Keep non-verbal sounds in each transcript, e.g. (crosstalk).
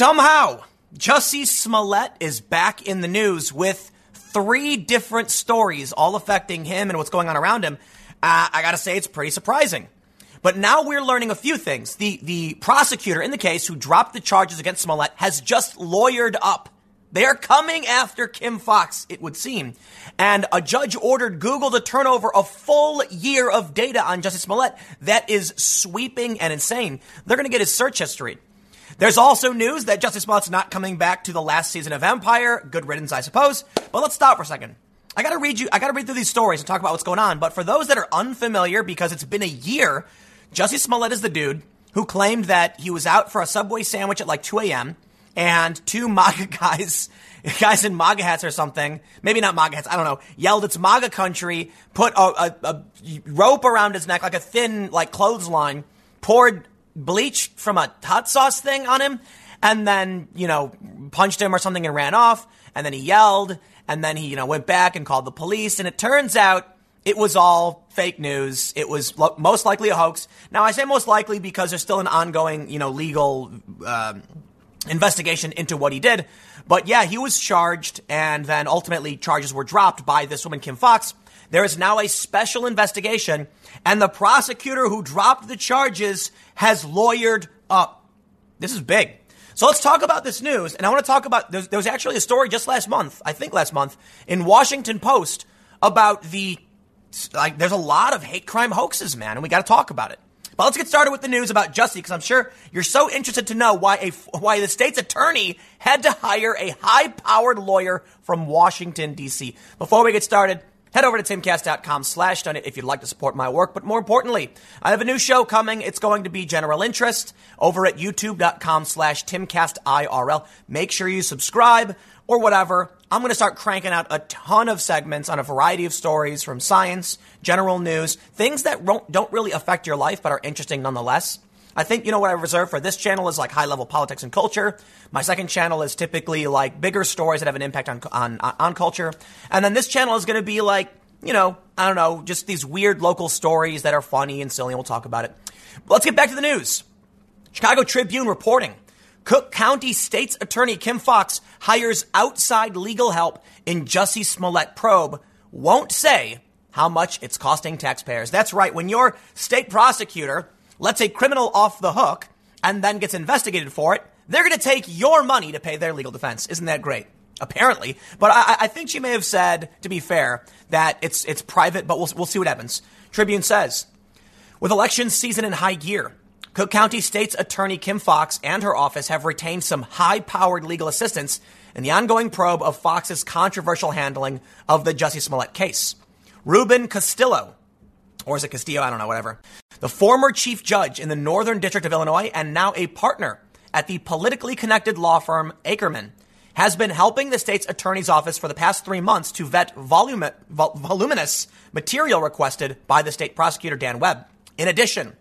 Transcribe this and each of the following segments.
Somehow, Jussie Smollett is back in the news with three different stories, all affecting him and what's going on around him. Uh, I gotta say, it's pretty surprising. But now we're learning a few things. The, the prosecutor in the case who dropped the charges against Smollett has just lawyered up. They are coming after Kim Foxx, it would seem. And a judge ordered Google to turn over a full year of data on Jussie Smollett that is sweeping and insane. They're going to get his search history. There's also news that Jussie Smollett's not coming back to the last season of Empire. Good riddance, I suppose. But let's stop for a second. I gotta read you, I gotta read through these stories and talk about what's going on. But for those that are unfamiliar, because it's been a year Jussie Smollett is the dude who claimed that he was out for a Subway sandwich at like 2 a.m. and two (laughs) MAGA guys, guys in MAGA hats or something, maybe not MAGA hats, I don't know, yelled it's MAGA country, put a, a, a rope around his neck like a thin like clothesline, poured bleach from a hot sauce thing on him, and then, you know, punched him or something and ran off, and then he yelled, and then he, you know, went back and called the police, and it turns out it was all fake news. It was lo- most likely a hoax. Now, I say most likely because there's still an ongoing, you know, legal uh, investigation into what he did. But yeah, he was charged, and then ultimately charges were dropped by this woman, Kim Foxx. There is now a special investigation, and the prosecutor who dropped the charges has lawyered up. This is big. So let's talk about this news, and I want to talk about. There was actually a story just last month, I think last month, in Washington Post about the like there's a lot of hate crime hoaxes, man, and we got to talk about it. But let's get started with the news about Jussie, because I'm sure you're so interested to know why a why the state's attorney had to hire a high-powered lawyer from Washington D.C. Before we get started, head over to timcast.com slash done it if you'd like to support my work. But more importantly, I have a new show coming. It's going to be general interest over at youtube.com slash timcastirl. Make sure you subscribe or whatever. I'm going to start cranking out a ton of segments on a variety of stories from science, general news, things that don't really affect your life but are interesting nonetheless. I think, you know, what I reserve for this channel is like high level politics and culture. My second channel is typically like bigger stories that have an impact on, on, on culture. And then this channel is going to be like, you know, I don't know, just these weird local stories that are funny and silly, and we'll talk about it. But let's get back to the news. Chicago Tribune reporting Cook County State's Attorney Kim Foxx hires outside legal help in Jussie Smollett probe, won't say how much it's costing taxpayers. That's right. When your state prosecutor lets a criminal off the hook and then gets investigated for it, they're going to take your money to pay their legal defense. Isn't that great? Apparently. But I, I think she may have said, to be fair, that it's, it's private, but we'll, we'll see what happens. Tribune says, with election season in high gear, Cook County State's Attorney Kim Foxx and her office have retained some high powered legal assistance in the ongoing probe of Foxx's controversial handling of the Jussie Smollett case. Ruben Castillo, or is it Castillo? I don't know, whatever. The former chief judge in the Northern District of Illinois and now a partner at the politically connected law firm Akerman has been helping the state's attorney's office for the past three months to vet volumi- vol- voluminous material requested by the state prosecutor Dan Webb. In addition,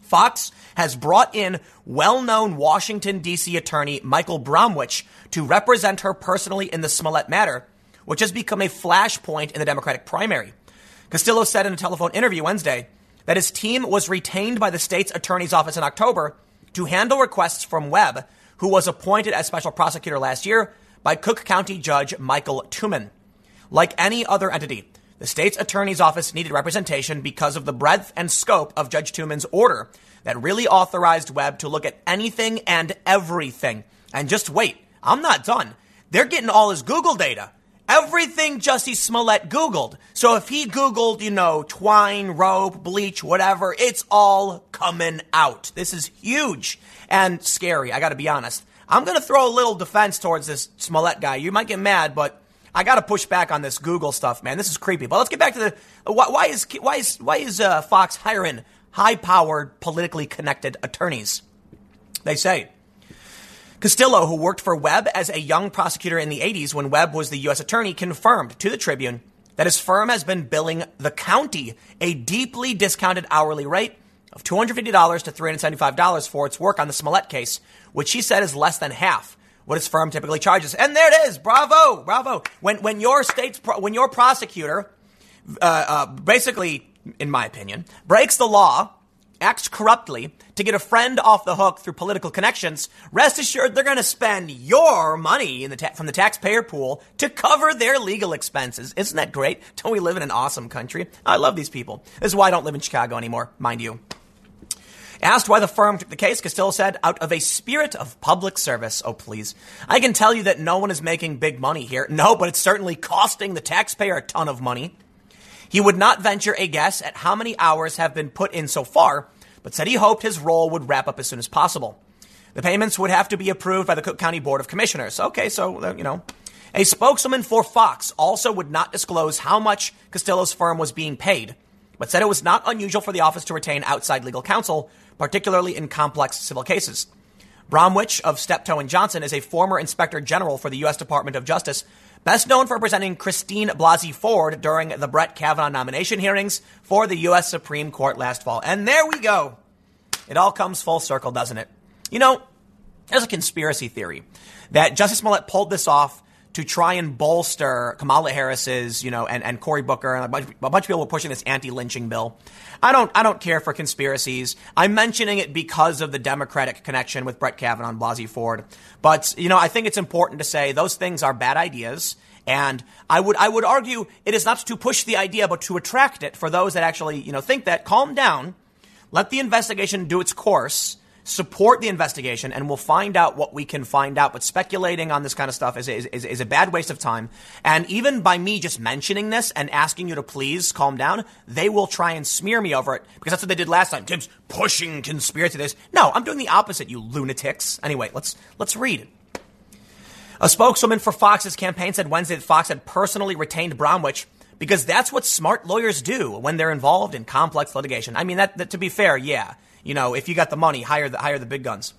Foxx has brought in well known Washington, D.C. attorney Michael Bromwich to represent her personally in the Smollett matter, which has become a flashpoint in the Democratic primary. Castillo said in a telephone interview Wednesday that his team was retained by the state's attorney's office in October to handle requests from Webb, who was appointed as special prosecutor last year by Cook County Judge Michael Toomin. Like any other entity, the state's attorney's office needed representation because of the breadth and scope of Judge Toomin's order that really authorized Webb to look at anything and everything. And just wait, I'm not done. They're getting all his Google data. Everything Jussie Smollett Googled. So if he Googled, you know, twine, rope, bleach, whatever, it's all coming out. This is huge and scary. I got to be honest. I'm going to throw a little defense towards this Smollett guy. You might get mad, but I got to push back on this Google stuff, man. This is creepy. But let's get back to the why, why is why is why is uh, Foxx hiring high-powered, politically connected attorneys? They say. Castillo, who worked for Webb as a young prosecutor in the 80s when Webb was the U.S. attorney, confirmed to the Tribune that his firm has been billing the county a deeply discounted hourly rate of $250 to $375 for its work on the Smollett case, which he said is less than half what his firm typically charges. And there it is. Bravo, bravo. When when your state's pro- when your prosecutor, uh, uh, basically, in my opinion, breaks the law acts corruptly to get a friend off the hook through political connections, rest assured they're going to spend your money the ta- from the taxpayer pool to cover their legal expenses. Isn't that great? Don't we live in an awesome country? I love these people. This is why I don't live in Chicago anymore, mind you. Asked why the firm took the case, Castillo said, out of a spirit of public service. Oh, please. I can tell you that no one is making big money here. No, but it's certainly costing the taxpayer a ton of money. He would not venture a guess at how many hours have been put in so far, but said he hoped his role would wrap up as soon as possible. The payments would have to be approved by the Cook County Board of Commissioners. Okay, so, uh, you know. A spokeswoman for Foxx also would not disclose how much Castillo's firm was being paid, but said it was not unusual for the office to retain outside legal counsel, particularly in complex civil cases. Bromwich of Steptoe and Johnson is a former inspector general for the U.S. Department of Justice best known for presenting Christine Blasey Ford during the Brett Kavanaugh nomination hearings for the U.S. Supreme Court last fall. And there we go. It all comes full circle, doesn't it? You know, there's a conspiracy theory that Jussie Smollett pulled this off to try and bolster Kamala Harris's, you know, and, and Cory Booker and a bunch, a bunch of people were pushing this anti-lynching bill. I don't, I don't care for conspiracies. I'm mentioning it because of the Democratic connection with Brett Kavanaugh and Blasey Ford. But, you know, I think it's important to say those things are bad ideas. And I would, I would argue it is not to push the idea, but to attract it for those that actually, you know, think that calm down, let the investigation do its course support the investigation and we'll find out what we can find out. But speculating on this kind of stuff is, is, is, a bad waste of time. And even by me just mentioning this and asking you to please calm down, they will try and smear me over it because that's what they did last time. Tim's pushing conspiracy this. No, I'm doing the opposite, you lunatics. Anyway, let's, let's read. A spokeswoman for Foxx's campaign said Wednesday that Foxx had personally retained Bromwich because that's what smart lawyers do when they're involved in complex litigation. I mean, that, that to be fair, yeah. You know, if you got the money, hire the, hire the big guns.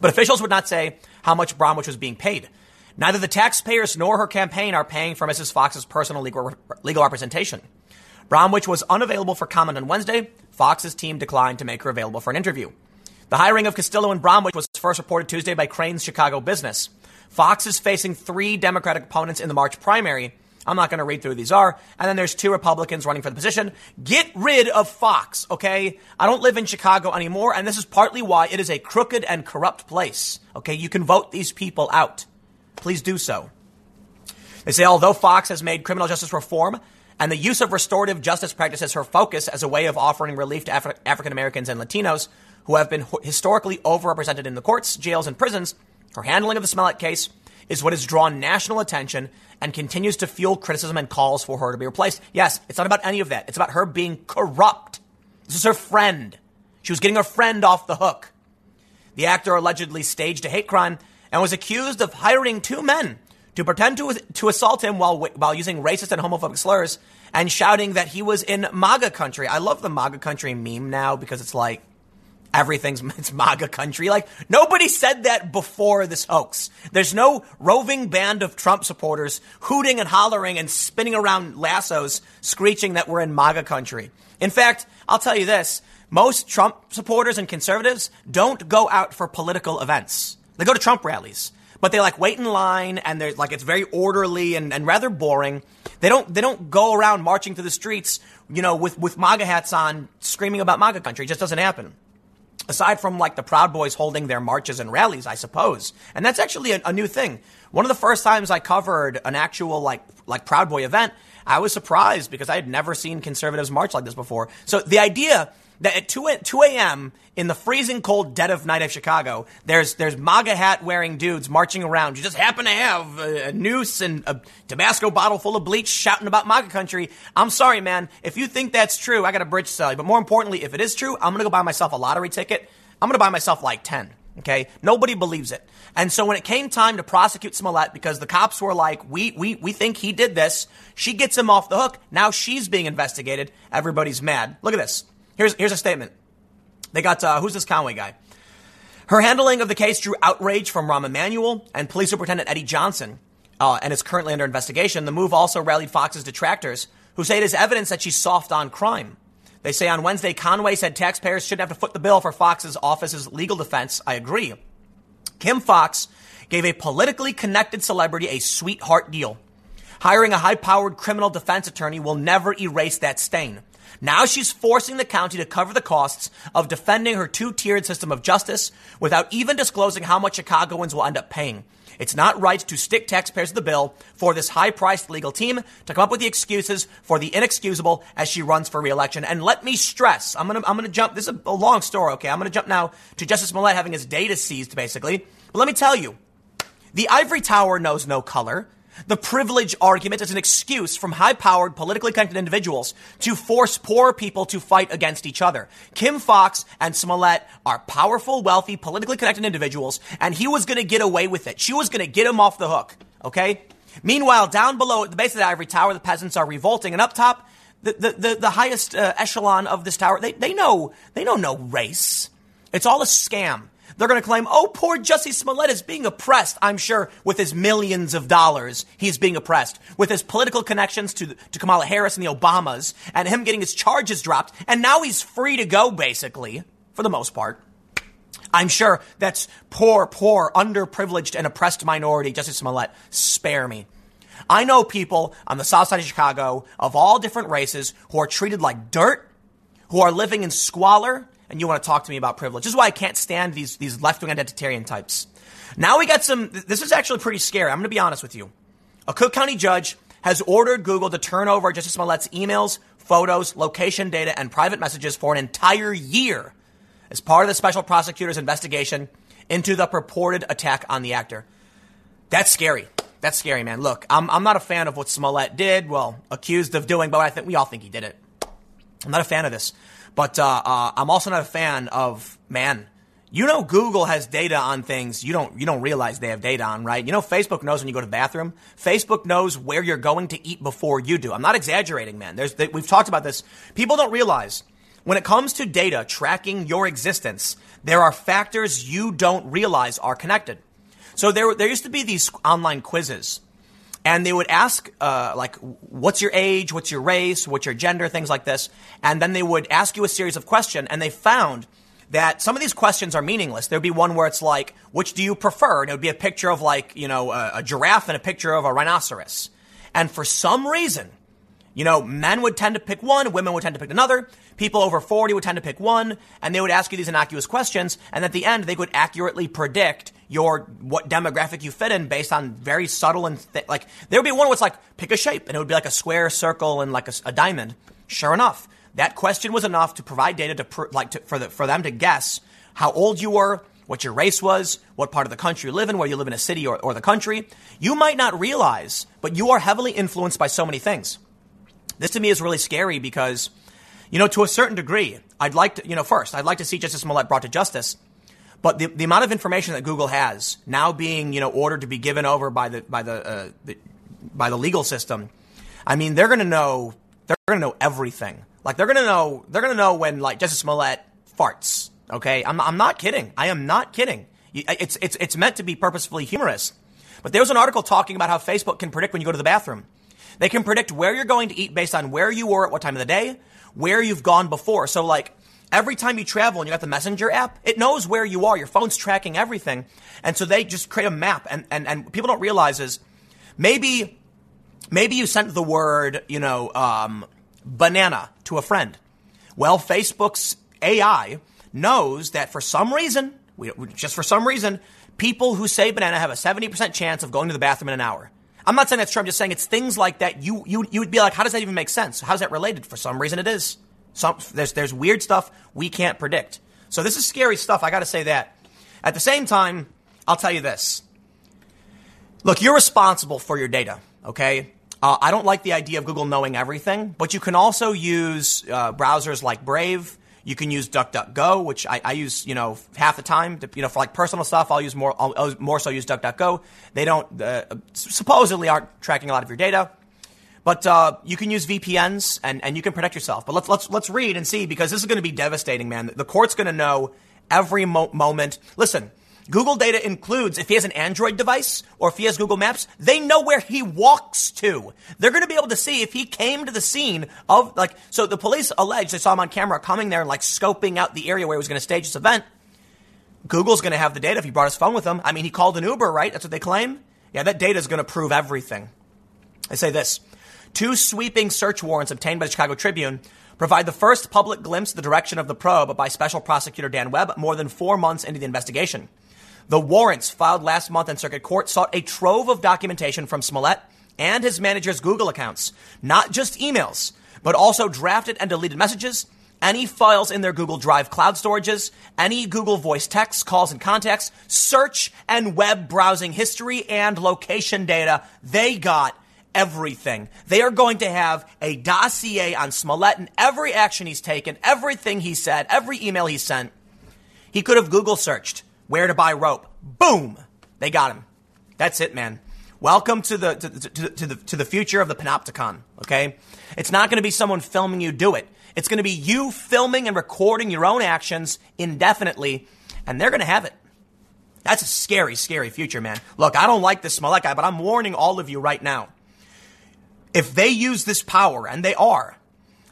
But officials would not say how much Bromwich was being paid. Neither the taxpayers nor her campaign are paying for Mrs. Foxx's personal legal, legal representation. Bromwich was unavailable for comment on Wednesday. Foxx's team declined to make her available for an interview. The hiring of Castillo and Bromwich was first reported Tuesday by Crain's Chicago Business. Foxx is facing three Democratic opponents in the March primary, I'm not going to read through these are. And then there's two Republicans running for the position. Get rid of Foxx, okay? I don't live in Chicago anymore, and this is partly why it is a crooked and corrupt place, okay? You can vote these people out. Please do so. They say although Foxx has made criminal justice reform and the use of restorative justice practices her focus as a way of offering relief to Af- African Americans and Latinos who have been historically overrepresented in the courts, jails, and prisons, her handling of the Smollett case is what has drawn national attention and continues to fuel criticism and calls for her to be replaced. Yes, it's not about any of that. It's about her being corrupt. This is her friend. She was getting her friend off the hook. The actor allegedly staged a hate crime and was accused of hiring two men to pretend to, to assault him while, while using racist and homophobic slurs and shouting that he was in MAGA country. I love the MAGA country meme now because it's like, everything's (laughs) it's MAGA country. Like nobody said that before this hoax. There's no roving band of Trump supporters hooting and hollering and spinning around lassos, screeching that we're in MAGA country. In fact, I'll tell you this: most Trump supporters and conservatives don't go out for political events. They go to Trump rallies. But they like wait in line and they're like it's very orderly and, and rather boring. They don't they don't go around marching through the streets, you know, with, with MAGA hats on, screaming about MAGA country. It just doesn't happen aside from like the Proud Boys holding their marches and rallies, I suppose. And that's actually a, a, new thing. One of the first times I covered an actual like like Proud Boy event, I was surprised because I had never seen conservatives march like this before. So the idea that at 2, 2 a.m. in the freezing cold dead of night of Chicago, there's there's MAGA hat wearing dudes marching around. You just happen to have a, a, noose and a Tabasco bottle full of bleach shouting about MAGA country. I'm sorry, man. If you think that's true, I got a bridge to sell you. But more importantly, if it is true, I'm gonna go buy myself a lottery ticket. I'm gonna buy myself like 10. Okay? Nobody believes it. And so when it came time to prosecute Smollett because the cops were like, we, we, we think he did this, she gets him off the hook. Now she's being investigated. Everybody's mad. Look at this. Here's, here's a statement. They got, uh, who's this Conway guy? Her handling of the case drew outrage from Rahm Emanuel and Police Superintendent Eddie Johnson, uh, and is currently under investigation. The move also rallied Foxx's detractors, who say it is evidence that she's soft on crime. They say on Wednesday, Conway said taxpayers shouldn't have to foot the bill for Foxx's office's legal defense. I agree. Kim Foxx gave a politically connected celebrity a sweetheart deal. Hiring a high powered criminal defense attorney will never erase that stain. Now she's forcing the county to cover the costs of defending her two tiered system of justice without even disclosing how much Chicagoans will end up paying. It's not right to stick taxpayers the bill for this high priced legal team to come up with the excuses for the inexcusable as she runs for reelection. And let me stress, I'm going to, I'm to jump, this is a long story, okay? I'm going to jump now to Jussie Smollett having his data seized, basically. But let me tell you, the ivory tower knows no color. The privilege argument is an excuse from high powered, politically connected individuals to force poor people to fight against each other. Kim Fox and Smollett are powerful, wealthy, politically connected individuals, and he was going to get away with it. She was going to get him off the hook. Okay? Meanwhile, down below at the base of the ivory tower, the peasants are revolting, and up top, the, the, the, the highest uh, echelon of this tower, they, they know, they know no race. It's all a scam. They're going to claim, oh, poor Jussie Smollett is being oppressed. I'm sure with his millions of dollars, he's being oppressed. With his political connections to, to Kamala Harris and the Obamas, and him getting his charges dropped, and now he's free to go, basically, for the most part. I'm sure that's poor, poor, underprivileged, and oppressed minority, Jussie Smollett. Spare me. I know people on the south side of Chicago of all different races who are treated like dirt, who are living in squalor, and you want to talk to me about privilege. This is why I can't stand these, these left wing identitarian types. Now we got some, this is actually pretty scary. I'm going to be honest with you. A Cook County judge has ordered Google to turn over Jussie Smollett's emails, photos, location data, and private messages for an entire year as part of the special prosecutor's investigation into the purported attack on the actor. That's scary. That's scary, man. Look, I'm, I'm not a fan of what Smollett did, well, accused of doing, but I think we all think he did it. I'm not a fan of this. But uh, uh, I'm also not a fan of man. You know, Google has data on things you don't you don't realize they have data on, right? You know, Facebook knows when you go to the bathroom. Facebook knows where you're going to eat before you do. I'm not exaggerating, man. There's we've talked about this. People don't realize when it comes to data tracking your existence, there are factors you don't realize are connected. So there there used to be these online quizzes and they would ask uh, like what's your age what's your race what's your gender things like this. And then they would ask you a series of questions and they found that some of these questions are meaningless. There'd be one where it's like which do you prefer? And it would be a picture of like you know a, a giraffe and a picture of a rhinoceros. And for some reason you know, men would tend to pick one, women would tend to pick another. People over 40 would tend to pick one, and they would ask you these innocuous questions, and at the end, they could accurately predict your what demographic you fit in based on very subtle and th- like there would be one where it's like pick a shape, and it would be like a square, circle, and like a, a diamond. Sure enough, that question was enough to provide data to pr- like to, for the, for them to guess how old you were, what your race was, what part of the country you live in, whether you live in a city or, or the country. You might not realize, but you are heavily influenced by so many things. This to me is really scary because, you know, to a certain degree, I'd like to, you know, first, I'd like to see Jussie Smollett brought to justice. But the, the amount of information that Google has now being, you know, ordered to be given over by the, by the, uh, the by the legal system, I mean, they're going to know, they're going to know everything. Like, they're going to know, they're going to know when, like, Jussie Smollett farts. Okay. I'm, I'm not kidding. I am not kidding. It's, it's, it's meant to be purposefully humorous. But there was an article talking about how Facebook can predict when you go to the bathroom. They can predict where you're going to eat based on where you were at what time of the day, where you've gone before. So like every time you travel and you got the messenger app, it knows where you are. Your phone's tracking everything. And so they just create a map and, and, and people don't realize is maybe, maybe you sent the word, you know, um, banana to a friend. Well, Facebook's AI knows that for some reason, we, just for some reason, people who say banana have a 70% chance of going to the bathroom in an hour. I'm not saying that's true. I'm just saying it's things like that. You you you would be like, how does that even make sense? How's that related? For some reason, it is. Some there's there's weird stuff we can't predict. So this is scary stuff. I got to say that. At the same time, I'll tell you this. Look, you're responsible for your data. Okay. Uh, I don't like the idea of Google knowing everything, but you can also use uh, browsers like Brave you can use DuckDuckGo, which I, I use, you know, half the time. To, you know, for like personal stuff, I'll use more. I'll, I'll more so use DuckDuckGo. They don't uh, supposedly aren't tracking a lot of your data, but uh, you can use VPNs and, and you can protect yourself. But let's let's let's read and see because this is going to be devastating, man. The court's going to know every mo- moment. Listen, Google data includes if he has an Android device or if he has Google Maps, they know where he walks to. They're going to be able to see if he came to the scene of like, so the police allege they saw him on camera coming there and like scoping out the area where he was going to stage this event. Google's going to have the data if he brought his phone with him. I mean, he called an Uber, right? That's what they claim. Yeah, that data is going to prove everything. I say this. Two sweeping search warrants obtained by the Chicago Tribune provide the first public glimpse of the direction of the probe by Special Prosecutor Dan Webb more than four months into the investigation. The warrants filed last month in circuit court sought a trove of documentation from Smollett and his manager's Google accounts, not just emails, but also drafted and deleted messages, any files in their Google Drive cloud storages, any Google voice texts, calls and contacts, search and web browsing history and location data. They got everything. They are going to have a dossier on Smollett and every action he's taken, everything he said, every email he sent. He could have Google searched where to buy rope. Boom! They got him. That's it, man. Welcome to the to, to, to, the to the future of the panopticon. Okay, it's not going to be someone filming you do it. It's going to be you filming and recording your own actions indefinitely, and they're going to have it. That's a scary, scary future, man. Look, I don't like this Smollett guy, but I'm warning all of you right now. If they use this power, and they are,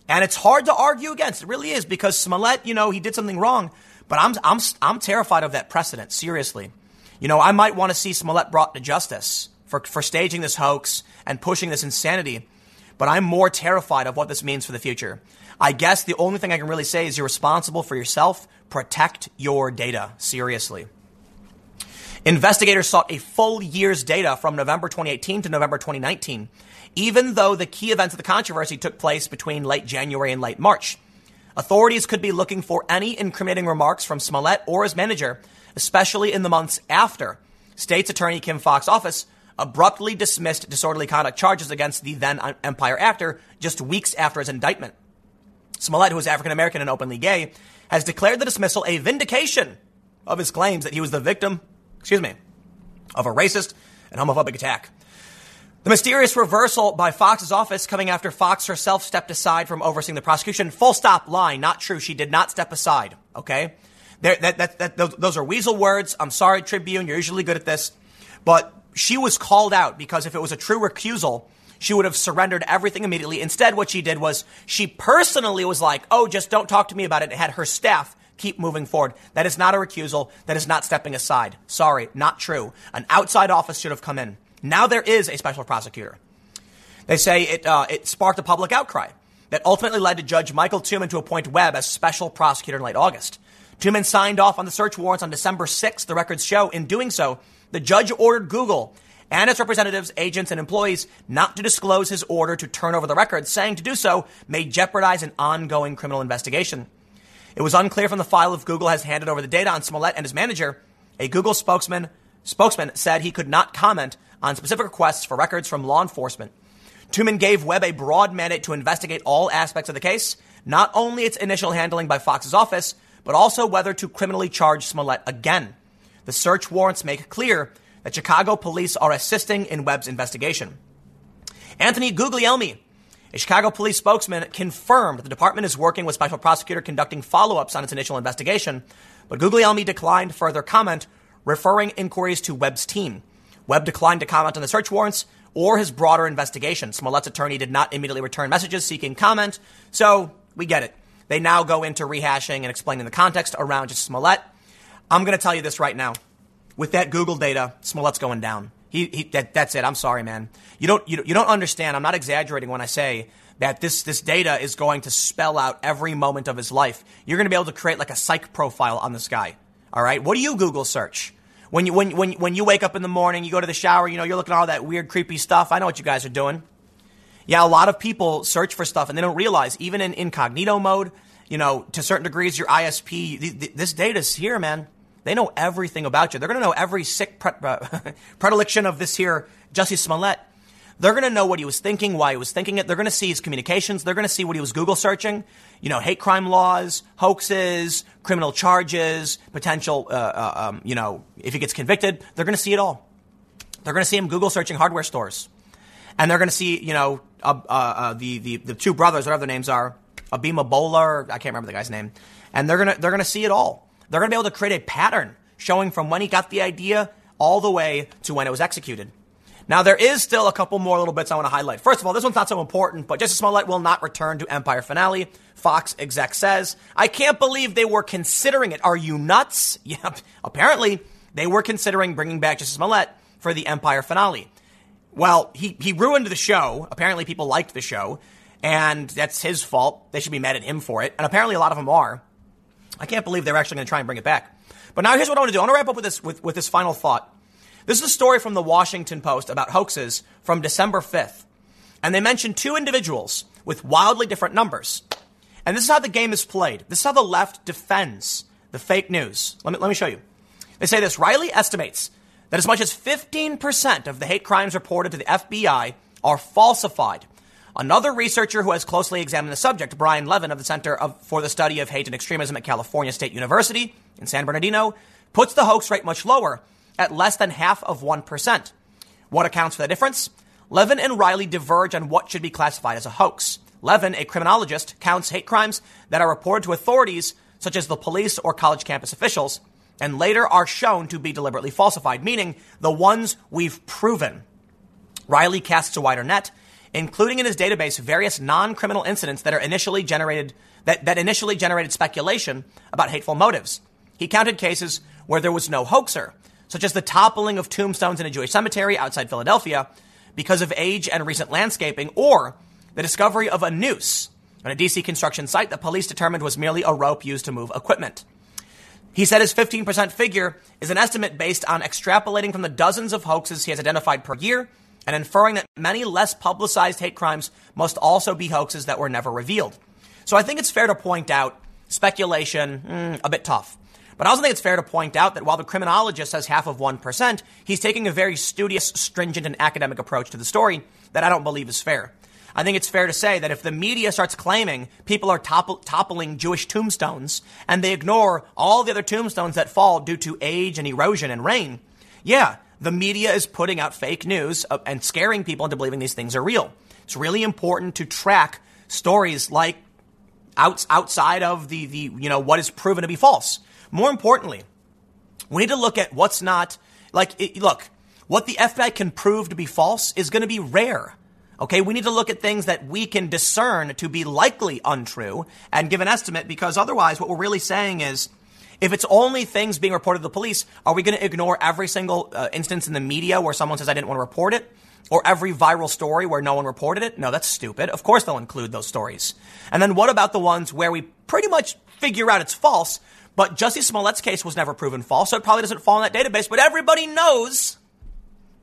and it's hard to argue against, it really is, because Smollett, you know, he did something wrong, but I'm, I'm, I'm terrified of that precedent, seriously. You know, I might want to see Smollett brought to justice for, for staging this hoax and pushing this insanity, but I'm more terrified of what this means for the future. I guess the only thing I can really say is you're responsible for yourself. Protect your data, seriously. Investigators sought a full year's data from November 2018 to November 2019, even though the key events of the controversy took place between late January and late March. Authorities could be looking for any incriminating remarks from Smollett or his manager, especially in the months after State's Attorney Kim Foxx's office abruptly dismissed disorderly conduct charges against the then Empire actor just weeks after his indictment. Smollett, who is African American and openly gay, has declared the dismissal a vindication of his claims that he was the victim, excuse me, of a racist and homophobic attack. The mysterious reversal by Foxx's office coming after Foxx herself stepped aside from overseeing the prosecution. Full stop, line, not true. She did not step aside, okay? That, that, that, those, those are weasel words. I'm sorry, Tribune, you're usually good at this. But she was called out because if it was a true recusal, she would have surrendered everything immediately. Instead, what she did was she personally was like, oh, just don't talk to me about it, and had her staff keep moving forward. That is not a recusal. That is not stepping aside. Sorry, not true. An outside office should have come in. Now there is a special prosecutor. They say it, uh, it sparked a public outcry that ultimately led to Judge Michael Toomin to appoint Webb as special prosecutor in late August. Toomin signed off on the search warrants on December 6th, the records show. In doing so, the judge ordered Google and its representatives, agents, and employees not to disclose his order to turn over the records, saying to do so may jeopardize an ongoing criminal investigation. It was unclear from the file if Google has handed over the data on Smollett and his manager. A Google spokesman spokesman said he could not comment on specific requests for records from law enforcement. Toomin gave Webb a broad mandate to investigate all aspects of the case, not only its initial handling by Foxx's office, but also whether to criminally charge Smollett again. The search warrants make clear that Chicago police are assisting in Webb's investigation. Anthony Guglielmi, a Chicago police spokesman, confirmed the department is working with special prosecutor conducting follow-ups on its initial investigation, but Guglielmi declined further comment, referring inquiries to Webb's team. Webb declined to comment on the search warrants or his broader investigation. Smollett's attorney did not immediately return messages seeking comment, so we get it. They now go into rehashing and explaining the context around Jussie Smollett. I'm going to tell you this right now. With that Google data, Smollett's going down. He, he that, that's it. I'm sorry, man. You don't, you, you don't understand. I'm not exaggerating when I say that this, this data is going to spell out every moment of his life. You're going to be able to create like a psych profile on this guy. All right. What do you Google search? When you, when, when, when you wake up in the morning, you go to the shower, you know, you're looking at all that weird, creepy stuff. I know what you guys are doing. Yeah, a lot of people search for stuff and they don't realize, even in incognito mode, you know, to certain degrees, your ISP, this data's here, man. They know everything about you. They're going to know every sick pre- (laughs) predilection of this here Jussie Smollett. They're going to know what he was thinking, why he was thinking it. They're going to see his communications. They're going to see what he was Google searching. You know, hate crime laws, hoaxes, criminal charges, potential, uh, uh, um, you know, if he gets convicted, they're going to see it all. They're going to see him Google searching hardware stores. And they're going to see, you know, uh, uh, uh, the, the, the two brothers, whatever their names are, Abimbola, I can't remember the guy's name. And they're going to, they're going to see it all. They're going to be able to create a pattern showing from when he got the idea all the way to when it was executed. Now, there is still a couple more little bits I want to highlight. First of all, this one's not so important, but Jussie Smollett will not return to Empire finale. Fox exec says, I can't believe they were considering it. Are you nuts? (laughs) Yep. Apparently, they were considering bringing back Jussie Smollett for the Empire finale. Well, he, he ruined the show. Apparently, people liked the show. And that's his fault. They should be mad at him for it. And apparently a lot of them are. I can't believe they're actually going to try and bring it back. But now here's what I want to do. I want to wrap up with this, with, with this final thought. This is a story from the Washington Post about hoaxes from December 5th. And they mention two individuals with wildly different numbers. And this is how the game is played. This is how the left defends the fake news. Let me, let me show you. They say this Reilly estimates that as much as 15% of the hate crimes reported to the FBI are falsified. Another researcher who has closely examined the subject, Brian Levin of the Center of, for the Study of Hate and Extremism at California State University in San Bernardino, puts the hoax rate much lower at less than half of 1%. What accounts for the difference? Levin and Reilly diverge on what should be classified as a hoax. Levin, a criminologist, counts hate crimes that are reported to authorities such as the police or college campus officials and later are shown to be deliberately falsified, meaning the ones we've proven. Reilly casts a wider net, including in his database various non-criminal incidents that are initially generated that, that initially generated speculation about hateful motives. He counted cases where there was no hoaxer, such as the toppling of tombstones in a Jewish cemetery outside Philadelphia because of age and recent landscaping, or the discovery of a noose on a DC construction site that police determined was merely a rope used to move equipment. He said his 15% figure is an estimate based on extrapolating from the dozens of hoaxes he has identified per year and inferring that many less publicized hate crimes must also be hoaxes that were never revealed. So I think it's fair to point out speculation, mm, a bit tough. But I also think it's fair to point out that while the criminologist has half of 1%, he's taking a very studious, stringent, and academic approach to the story that I don't believe is fair. I think it's fair to say that if the media starts claiming people are toppling Jewish tombstones and they ignore all the other tombstones that fall due to age and erosion and rain, yeah, the media is putting out fake news uh, and scaring people into believing these things are real. It's really important to track stories like outside of the, the, you know, what is proven to be false. More importantly, we need to look at what's not, like, it, look, what the FBI can prove to be false is going to be rare. Okay, we need to look at things that we can discern to be likely untrue and give an estimate because otherwise what we're really saying is if it's only things being reported to the police, are we going to ignore every single uh, instance in the media where someone says I didn't want to report it? Or every viral story where no one reported it? No, that's stupid. Of course they'll include those stories. And then what about the ones where we pretty much figure out it's false, but Jussie Smollett's case was never proven false, so it probably doesn't fall in that database, but everybody knows,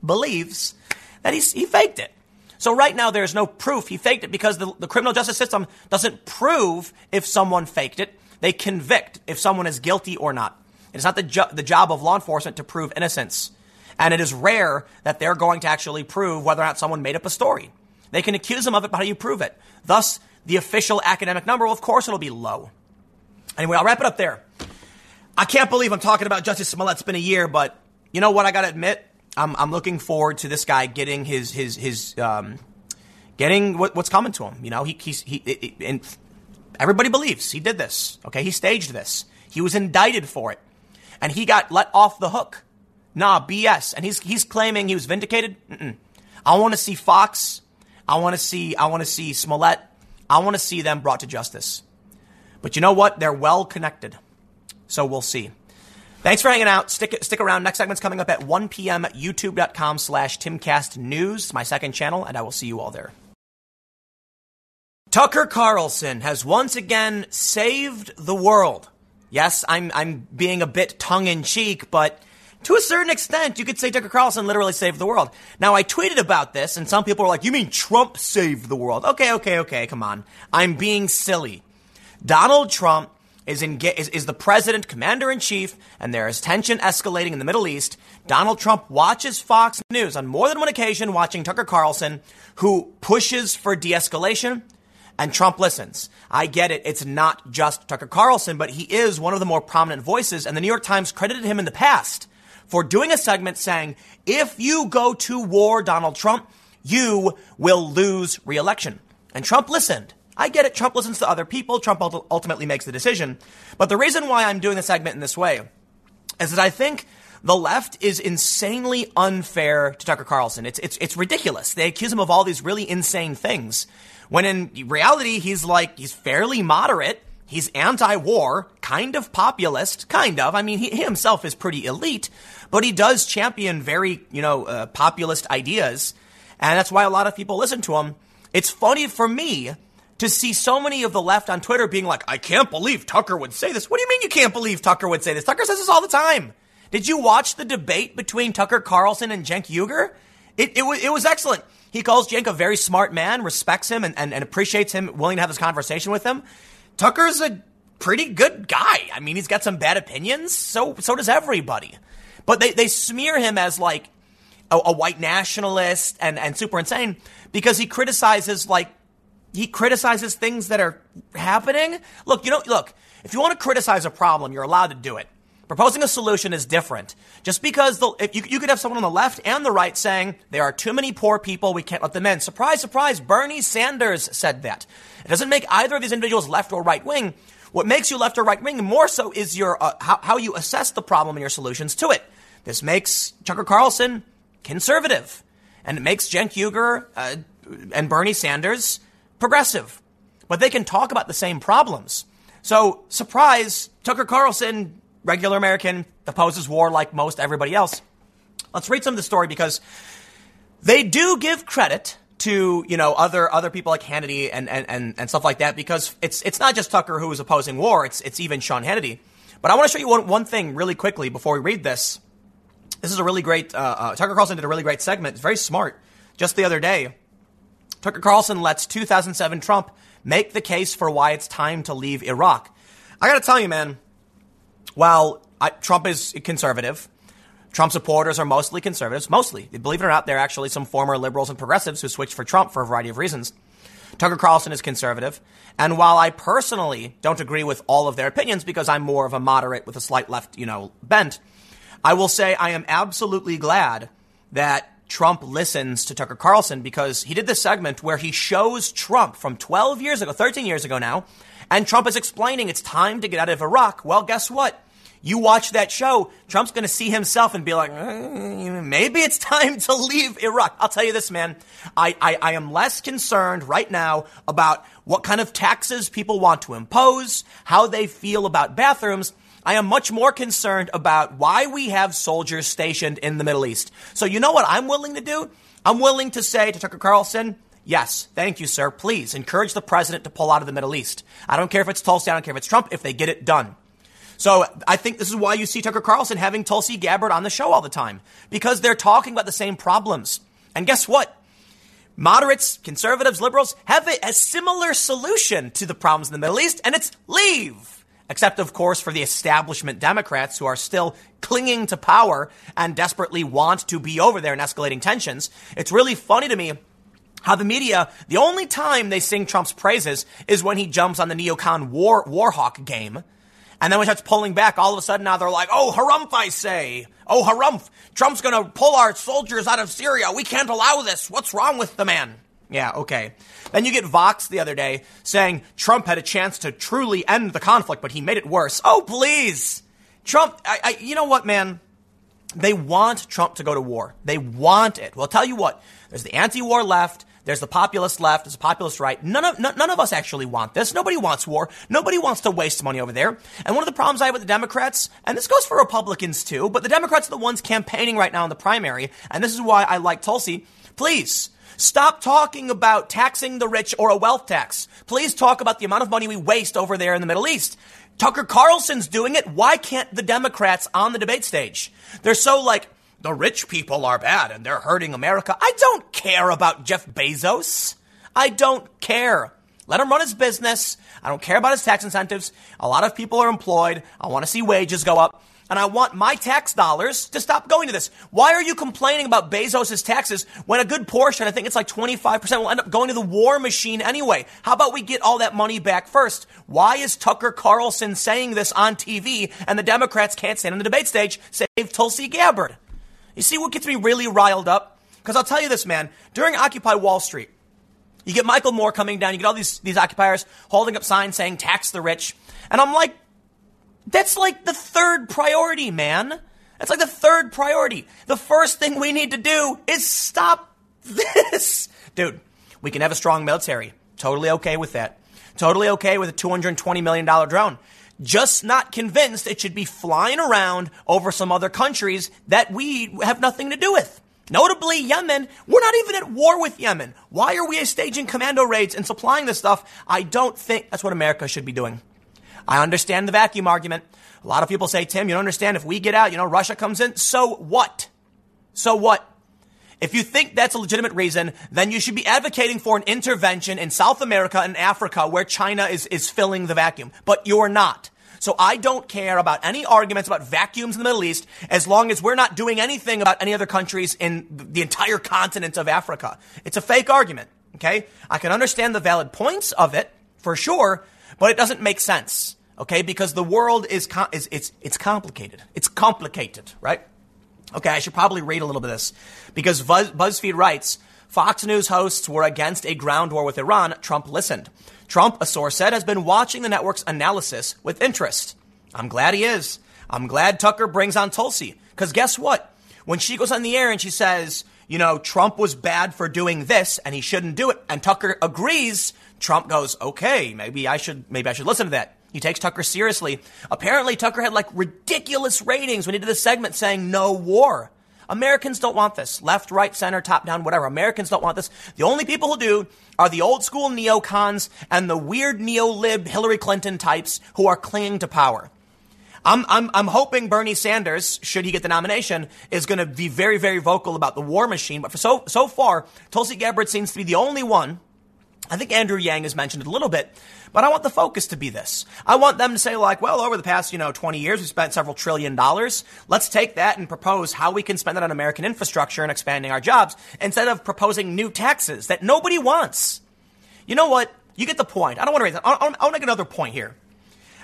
believes, that he's, he faked it. So right now there's no proof he faked it because the, the criminal justice system doesn't prove if someone faked it. They convict if someone is guilty or not. It's not the, jo- the job of law enforcement to prove innocence. And it is rare that they're going to actually prove whether or not someone made up a story. They can accuse them of it, but how do you prove it? Thus, the official academic number, well, of course it'll be low. Anyway, I'll wrap it up there. I can't believe I'm talking about Jussie Smollett. It's been a year, but you know what I gotta admit? I'm, I'm looking forward to this guy getting his his his um, getting what, what's coming to him. You know, he he's he and everybody believes he did this. Okay, he staged this. He was indicted for it, and he got let off the hook. Nah, BS. And he's he's claiming he was vindicated. Mm-mm. I want to see Foxx. I want to see I want to see Smollett. I want to see them brought to justice. But you know what? They're well connected. So we'll see. Thanks for hanging out. Stick stick around. Next segment's coming up at 1 p.m. YouTube.com slash Timcast News, my second channel, and I will see you all there. Tucker Carlson has once again saved the world. Yes, I'm I'm being a bit tongue in cheek, but to a certain extent, you could say Tucker Carlson literally saved the world. Now, I tweeted about this, and some people were like, "You mean Trump saved the world?" Okay, okay, okay. Come on, I'm being silly. Donald Trump is, in, is, is the president, commander in chief, and there is tension escalating in the Middle East. Donald Trump watches Fox News on more than one occasion, watching Tucker Carlson, who pushes for de escalation, and Trump listens. I get it. It's not just Tucker Carlson, but he is one of the more prominent voices, and the New York Times credited him in the past for doing a segment saying, if you go to war, Donald Trump, you will lose reelection. And Trump listened. I get it. Trump listens to other people. Trump ultimately makes the decision. But the reason why I'm doing the segment in this way is that I think the left is insanely unfair to Tucker Carlson. It's, it's, it's ridiculous. They accuse him of all these really insane things. When in reality, he's like, he's fairly moderate. He's anti-war, kind of populist, kind of. I mean, he, he himself is pretty elite, but he does champion very, you know, uh, populist ideas. And that's why a lot of people listen to him. It's funny for me to see so many of the left on Twitter being like, I can't believe Tucker would say this. What do you mean you can't believe Tucker would say this? Tucker says this all the time. Did you watch the debate between Tucker Carlson and Cenk Uygur? It, it, was, it was excellent. He calls Cenk a very smart man, respects him, and, and, and appreciates him, willing to have this conversation with him. Tucker's a pretty good guy. I mean, he's got some bad opinions. So, so does everybody. But they, they smear him as like a, a white nationalist and, and super insane because he criticizes like he criticizes things that are happening. Look, you know, look, if you want to criticize a problem, you're allowed to do it. Proposing a solution is different. Just because the, if you, you could have someone on the left and the right saying there are too many poor people, we can't let them in. Surprise, surprise, Bernie Sanders said that. It doesn't make either of these individuals left or right wing. What makes you left or right wing more so is your uh, how, how you assess the problem and your solutions to it. This makes Tucker Carlson conservative, and it makes Cenk Uygur uh, and Bernie Sanders progressive. But they can talk about the same problems. So, surprise, Tucker Carlson, regular American, opposes war like most everybody else. Let's read some of the story because they do give credit to you know other other people like Hannity and, and, and, and stuff like that because it's it's not just Tucker who is opposing war it's it's even Sean Hannity. But I want to show you one, one thing really quickly before we read this. This is a really great uh, uh, Tucker Carlson did a really great segment. It's very smart. Just the other day, Tucker Carlson lets 2007 Trump make the case for why it's time to leave Iraq. I got to tell you, man. While I, Trump is conservative, Trump supporters are mostly conservatives. Mostly. Believe it or not, there are actually some former liberals and progressives who switched for Trump for a variety of reasons. Tucker Carlson is conservative. And while I personally don't agree with all of their opinions because I'm more of a moderate with a slight left, you know, bent, I will say I am absolutely glad that Trump listens to Tucker Carlson because he did this segment where he shows Trump from 12 years ago, 13 years ago now, and Trump is explaining it's time to get out of Iraq. Well, guess what? You watch that show, Trump's going to see himself and be like, mm, maybe it's time to leave Iraq. I'll tell you this, man. I, I, I am less concerned right now about what kind of taxes people want to impose, how they feel about bathrooms. I am much more concerned about why we have soldiers stationed in the Middle East. So, you know what I'm willing to do? I'm willing to say to Tucker Carlson, Yes, thank you, sir. Please encourage the president to pull out of the Middle East. I don't care if it's Tulsi, I don't care if it's Trump, if they get it done. So I think this is why you see Tucker Carlson having Tulsi Gabbard on the show all the time because they're talking about the same problems. And guess what? Moderates, conservatives, liberals have a, a similar solution to the problems in the Middle East, and it's leave. Except, of course, for the establishment Democrats who are still clinging to power and desperately want to be over there in escalating tensions. It's really funny to me how the media, the only time they sing Trump's praises is when he jumps on the neocon war, Warhawk game. And then when he starts pulling back, all of a sudden now they're like, oh, harumph, I say. Oh, harumph. Trump's going to pull our soldiers out of Syria. We can't allow this. What's wrong with the man? Yeah, okay. Then you get Vox the other day saying Trump had a chance to truly end the conflict, but he made it worse. Oh, please. Trump, I, I, you know what, man? They want Trump to go to war. They want it. Well, I'll tell you what. There's the anti-war left. There's the populist left. There's the populist right. None of, n- none of us actually want this. Nobody wants war. Nobody wants to waste money over there. And one of the problems I have with the Democrats, and this goes for Republicans too, but the Democrats are the ones campaigning right now in the primary. And this is why I like Tulsi. Please. Stop talking about taxing the rich or a wealth tax. Please talk about the amount of money we waste over there in the Middle East. Tucker Carlson's doing it. Why can't the Democrats on the debate stage? They're so like, the rich people are bad and they're hurting America. I don't care about Jeff Bezos. I don't care. Let him run his business. I don't care about his tax incentives. A lot of people are employed. I want to see wages go up. And I want my tax dollars to stop going to this. Why are you complaining about Bezos' taxes when a good portion, I think it's like 25%, will end up going to the war machine anyway? How about we get all that money back first? Why is Tucker Carlson saying this on TV and the Democrats can't stand on the debate stage? Save Tulsi Gabbard. You see what gets me really riled up? Because I'll tell you this, man. During Occupy Wall Street, you get Michael Moore coming down, you get all these, these occupiers holding up signs saying tax the rich. And I'm like, that's like the third priority, man. That's like the third priority. The first thing we need to do is stop this. Dude, we can have a strong military. Totally okay with that. Totally okay with a $220 million drone just not convinced it should be flying around over some other countries that we have nothing to do with. Notably, Yemen, we're not even at war with Yemen. Why are we staging commando raids and supplying this stuff? I don't think that's what America should be doing. I understand the vacuum argument. A lot of people say, Tim, you don't understand. If we get out, you know, Russia comes in. So what? So what? If you think that's a legitimate reason, then you should be advocating for an intervention in South America and Africa where China is, is filling the vacuum. But you're not. So I don't care about any arguments about vacuums in the Middle East as long as we're not doing anything about any other countries in the entire continent of Africa. It's a fake argument. Okay. I can understand the valid points of it for sure, but it doesn't make sense. Okay. Because the world is, is it's, it's complicated. It's complicated, right? Okay, I should probably read a little bit of this because Buzz- BuzzFeed writes Fox News hosts were against a ground war with Iran. Trump listened. Trump, a source said, has been watching the network's analysis with interest. I'm glad he is. I'm glad Tucker brings on Tulsi because guess what? When she goes on the air and she says, you know, Trump was bad for doing this and he shouldn't do it, and Tucker agrees, Trump goes, okay, maybe I should, maybe I should listen to that. He takes Tucker seriously. Apparently, Tucker had like ridiculous ratings when he did the segment saying no war. Americans don't want this. Left, right, center, top down, whatever. Americans don't want this. The only people who do are the old school neocons and the weird neo-lib Hillary Clinton types who are clinging to power. I'm, I'm, I'm hoping Bernie Sanders, should he get the nomination, is going to be very, very vocal about the war machine. But for so, so far, Tulsi Gabbard seems to be the only one I think Andrew Yang has mentioned it a little bit, but I want the focus to be this. I want them to say like, well, over the past, you know, 20 years, we spent several trillion dollars. Let's take that and propose how we can spend it on American infrastructure and expanding our jobs instead of proposing new taxes that nobody wants. You know what? You get the point. I don't want to raise that. I want to make another point here.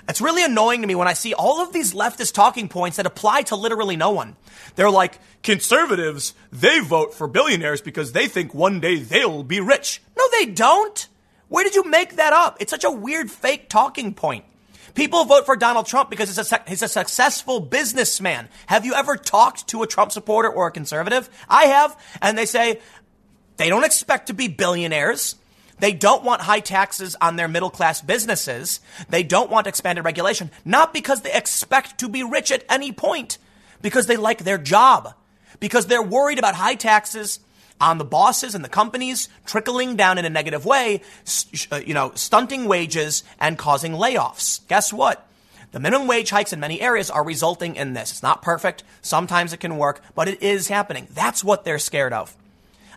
It's really annoying to me when I see all of these leftist talking points that apply to literally no one. They're like, conservatives, they vote for billionaires because they think one day they'll be rich. No, they don't. Where did you make that up? It's such a weird fake talking point. People vote for Donald Trump because he's a, he's a successful businessman. Have you ever talked to a Trump supporter or a conservative? I have. And they say they don't expect to be billionaires. They don't want high taxes on their middle class businesses. They don't want expanded regulation, not because they expect to be rich at any point, because they like their job, because they're worried about high taxes on the bosses and the companies trickling down in a negative way, uh, you know, stunting wages and causing layoffs. Guess what? The minimum wage hikes in many areas are resulting in this. It's not perfect. Sometimes it can work, but it is happening. That's what they're scared of.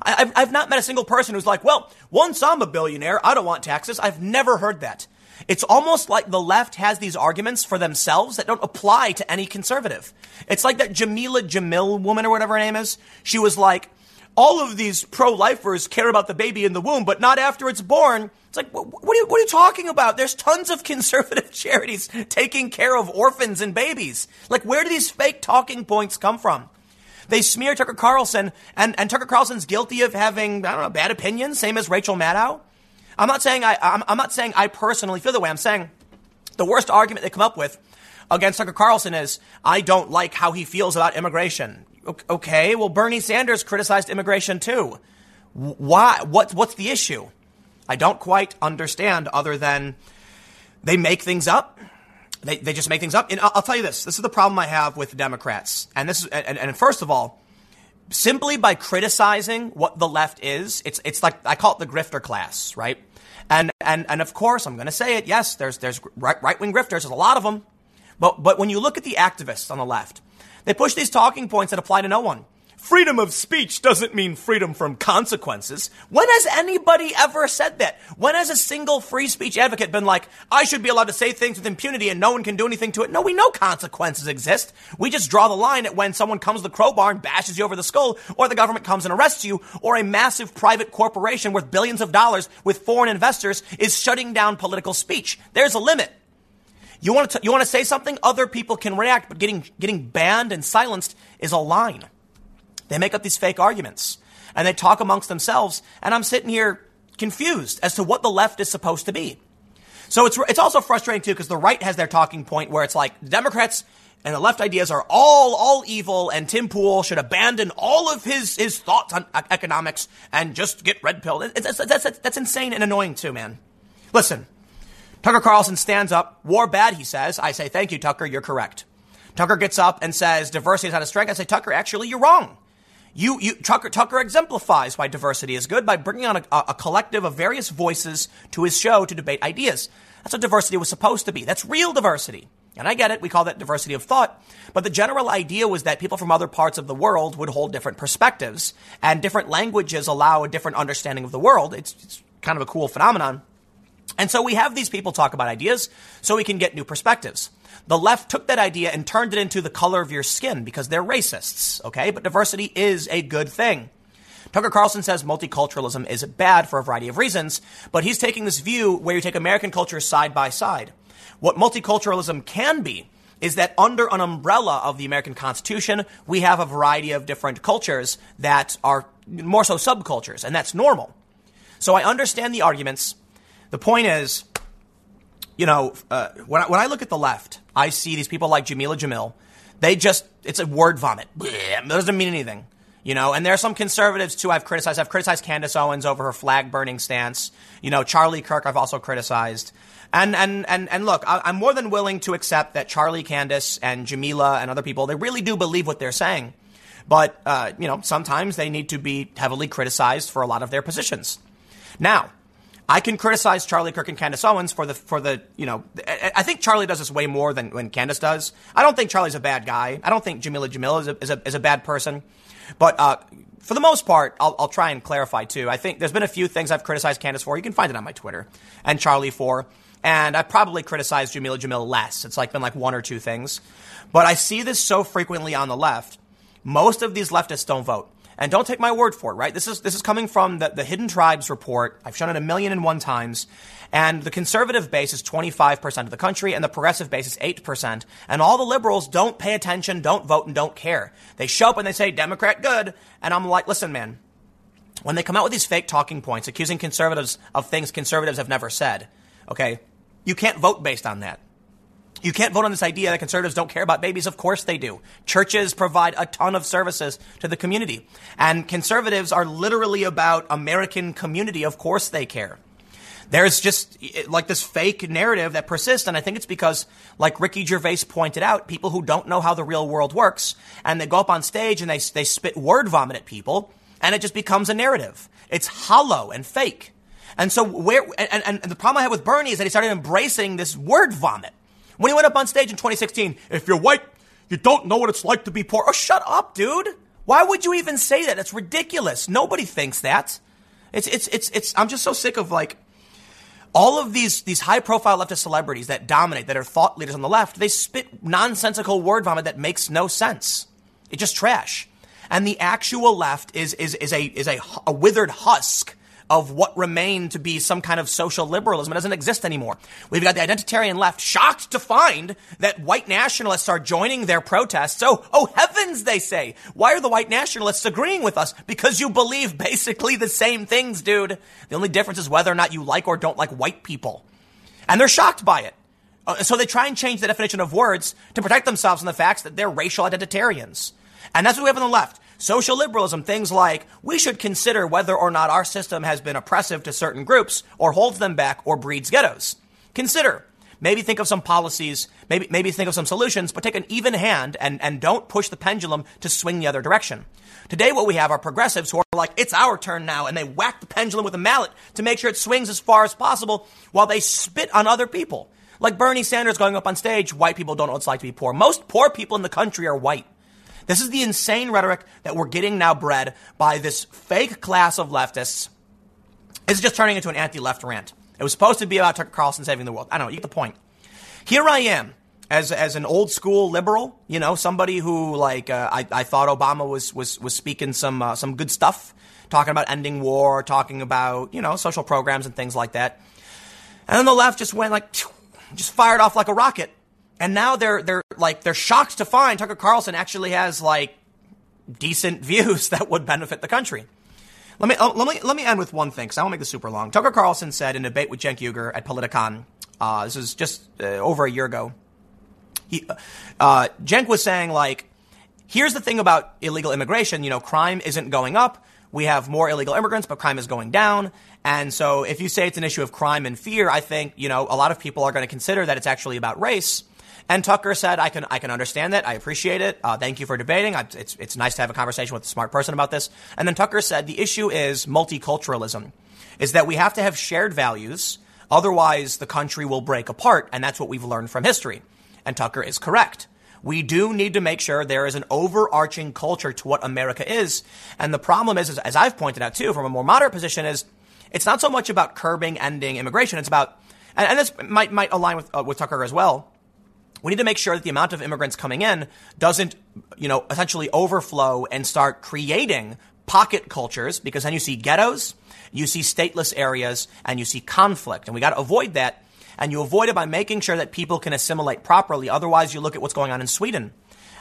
I've, I've not met a single person who's like, well, once I'm a billionaire, I don't want taxes. I've never heard that. It's almost like the left has these arguments for themselves that don't apply to any conservative. It's like that Jamila Jamil woman or whatever her name is. She was like, all of these pro-lifers care about the baby in the womb, but not after it's born. It's like, what are, you, what are you talking about? There's tons of (laughs) conservative charities taking care of orphans and babies. Like, where do these fake talking points come from? They smear Tucker Carlson, and, and Tucker Carlson's guilty of having, I don't know, bad opinions, same as Rachel Maddow. I'm not saying I, I'm, I'm not saying I personally feel the way. I'm saying the worst argument they come up with against Tucker Carlson is, I don't like how he feels about immigration. Okay, well, Bernie Sanders criticized immigration too. Why? What, what's the issue? I don't quite understand other than they make things up they, they just make things up. And I'll, tell you this. This is the problem I have with Democrats. And this is, and, and first of all, simply by criticizing what the left is, it's, it's like, I call it the grifter class, right? And, and, and of course, I'm going to say it. Yes, there's, there's right wing grifters. There's a lot of them. But, but when you look at the activists on the left, they push these talking points that apply to no one. Freedom of speech doesn't mean freedom from consequences. When has anybody ever said that? When has a single free speech advocate been like, I should be allowed to say things with impunity and no one can do anything to it? No, we know consequences exist. We just draw the line at when someone comes to the crowbar and bashes you over the skull, or the government comes and arrests you, or a massive private corporation worth billions of dollars with foreign investors is shutting down political speech. There's a limit. You want to, you want to say something? Other people can react, but getting, getting banned and silenced is a line. They make up these fake arguments and they talk amongst themselves. And I'm sitting here confused as to what the left is supposed to be. So it's, it's also frustrating too because the right has their talking point where it's like Democrats and the left ideas are all all evil and Tim Pool should abandon all of his his thoughts on economics and just get red. That's, that's, that's, that's insane and annoying too, man. Listen, Tucker Carlson stands up. War bad, he says. I say, thank you, Tucker. You're correct. Tucker gets up and says, diversity is not a strength. I say, Tucker, actually, you're wrong. You, you, Tucker, Tucker exemplifies why diversity is good by bringing on a, a collective of various voices to his show to debate ideas. That's what diversity was supposed to be. That's real diversity. And I get it. We call that diversity of thought. But the general idea was that people from other parts of the world would hold different perspectives and different languages allow a different understanding of the world. It's, it's kind of a cool phenomenon. And so we have these people talk about ideas so we can get new perspectives. The left took that idea and turned it into the color of your skin because they're racists, okay? But diversity is a good thing. Tucker Carlson says multiculturalism is bad for a variety of reasons, but he's taking this view where you take American culture side by side. What multiculturalism can be is that under an umbrella of the American Constitution, we have a variety of different cultures that are more so subcultures, and that's normal. So I understand the arguments. The point is, you know, uh, when, I, when I look at the left, I see these people like Jamila Jamil. They just, it's a word vomit. It doesn't mean anything. You know, and there are some conservatives too I've criticized. I've criticized Candace Owens over her flag burning stance. You know, Charlie Kirk I've also criticized. And and and and look, I, am more than willing to accept that Charlie, Candace, and Jamila and other people they really do believe what they're saying. But uh, you know, sometimes they need to be heavily criticized for a lot of their positions. Now, I can criticize Charlie Kirk and Candace Owens for the for the you know I think Charlie does this way more than when Candace does. I don't think Charlie's a bad guy. I don't think Jamila Jamila is a, is a, is a bad person. But uh, for the most part, I'll, I'll, try and clarify too. I think there's been a few things I've criticized Candace for. You can find it on my Twitter and Charlie for. And I probably criticized Jamila Jamil less. It's like been like one or two things. But I see this so frequently on the left. Most of these leftists don't vote. And don't take my word for it, right? This is, this is coming from the, the Hidden Tribes report. I've shown it a million and one times. And the conservative base is 25% of the country, and the progressive base is 8%. And all the liberals don't pay attention, don't vote, and don't care. They show up and they say, Democrat good. And I'm like, listen, man, when they come out with these fake talking points accusing conservatives of things conservatives have never said, okay, you can't vote based on that. You can't vote on this idea that conservatives don't care about babies. Of course they do. Churches provide a ton of services to the community. And conservatives are literally about American community. Of course they care. There's just like this fake narrative that persists. And I think it's because, like Ricky Gervais pointed out, people who don't know how the real world works and they go up on stage and they, they spit word vomit at people and it just becomes a narrative. It's hollow and fake. And so where, and, and, the problem I had with Bernie is that he started embracing this word vomit. When he went up on stage in 2016, if you're white, you don't know what it's like to be poor. Oh, shut up, dude. Why would you even say that? That's ridiculous. Nobody thinks that. It's, it's, it's, it's, I'm just so sick of like, all of these, these high profile leftist celebrities that dominate, that are thought leaders on the left, they spit nonsensical word vomit that makes no sense. It's just trash. And the actual left is, is, is a, is a, a withered husk of what remained to be some kind of social liberalism. It doesn't exist anymore. We've got the identitarian left shocked to find that white nationalists are joining their protests. Oh, oh heavens, they say. Why are the white nationalists agreeing with us? Because you believe basically the same things, dude. The only difference is whether or not you like or don't like white people. And they're shocked by it. Uh, so they try and change the definition of words to protect themselves from the facts that they're racial identitarians. And that's what we have on the left. Social liberalism, things like we should consider whether or not our system has been oppressive to certain groups or holds them back or breeds ghettos. Consider. Maybe think of some policies, maybe, maybe think of some solutions, but take an even hand and, and don't push the pendulum to swing the other direction. Today, what we have are progressives who are like, it's our turn now, and they whack the pendulum with a mallet to make sure it swings as far as possible while they spit on other people. Like Bernie Sanders going up on stage, white people don't know what it's like to be poor. Most poor people in the country are white. This is the insane rhetoric that we're getting now bred by this fake class of leftists. It's just turning into an anti-left rant. It was supposed to be about Tucker Carlson saving the world. I don't know. You get the point. Here I am as as an old school liberal, you know, somebody who like uh, I, I thought Obama was was was speaking some uh, some good stuff, talking about ending war, talking about you know social programs and things like that. And then the left just went like, just fired off like a rocket and now they're they're like they're shocked to find Tucker Carlson actually has like decent views (laughs) that would benefit the country. Let me let me let me end with one thing because I won't make this super long. Tucker Carlson said in a debate with Cenk Uygur at Politicon. Uh, this was just uh, over a year ago. He, uh, Cenk was saying like, here's the thing about illegal immigration. You know, crime isn't going up. We have more illegal immigrants, but crime is going down. And so if you say it's an issue of crime and fear, I think, you know, a lot of people are going to consider that it's actually about race. And Tucker said, I can, I can understand that. I appreciate it. Uh, thank you for debating. I, it's, it's nice to have a conversation with a smart person about this. And then Tucker said, the issue is multiculturalism, is that we have to have shared values. Otherwise, the country will break apart. And that's what we've learned from history. And Tucker is correct. We do need to make sure there is an overarching culture to what America is. And the problem is, as I've pointed out too, from a more moderate position, is it's not so much about curbing, ending immigration. It's about, and, and this might, might align with, uh, with Tucker as well we need to make sure that the amount of immigrants coming in doesn't, you know, essentially overflow and start creating pocket cultures because then you see ghettos, you see stateless areas, and you see conflict. And we got to avoid that. And you avoid it by making sure that people can assimilate properly. Otherwise, you look at what's going on in Sweden.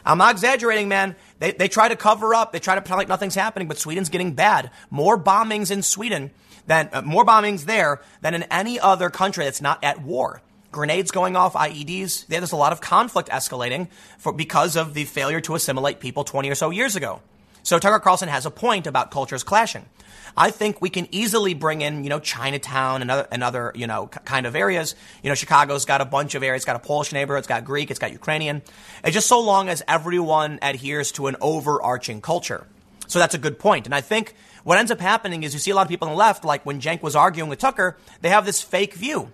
I'm not exaggerating, man. They, they try to cover up. They try to pretend like nothing's happening, but Sweden's getting bad. More bombings in Sweden than, uh, more bombings there than in any other country that's not at war grenades going off, IEDs. There's a lot of conflict escalating for, because of the failure to assimilate people 20 or so years ago. So Tucker Carlson has a point about cultures clashing. I think we can easily bring in, you know, Chinatown and other, and other you know, kind of areas. You know, Chicago's got a bunch of areas. It's got a Polish neighborhood. It's got Greek. It's got Ukrainian. And just so long as everyone adheres to an overarching culture. So that's a good point. And I think what ends up happening is you see a lot of people on the left, like when Cenk was arguing with Tucker, they have this fake view.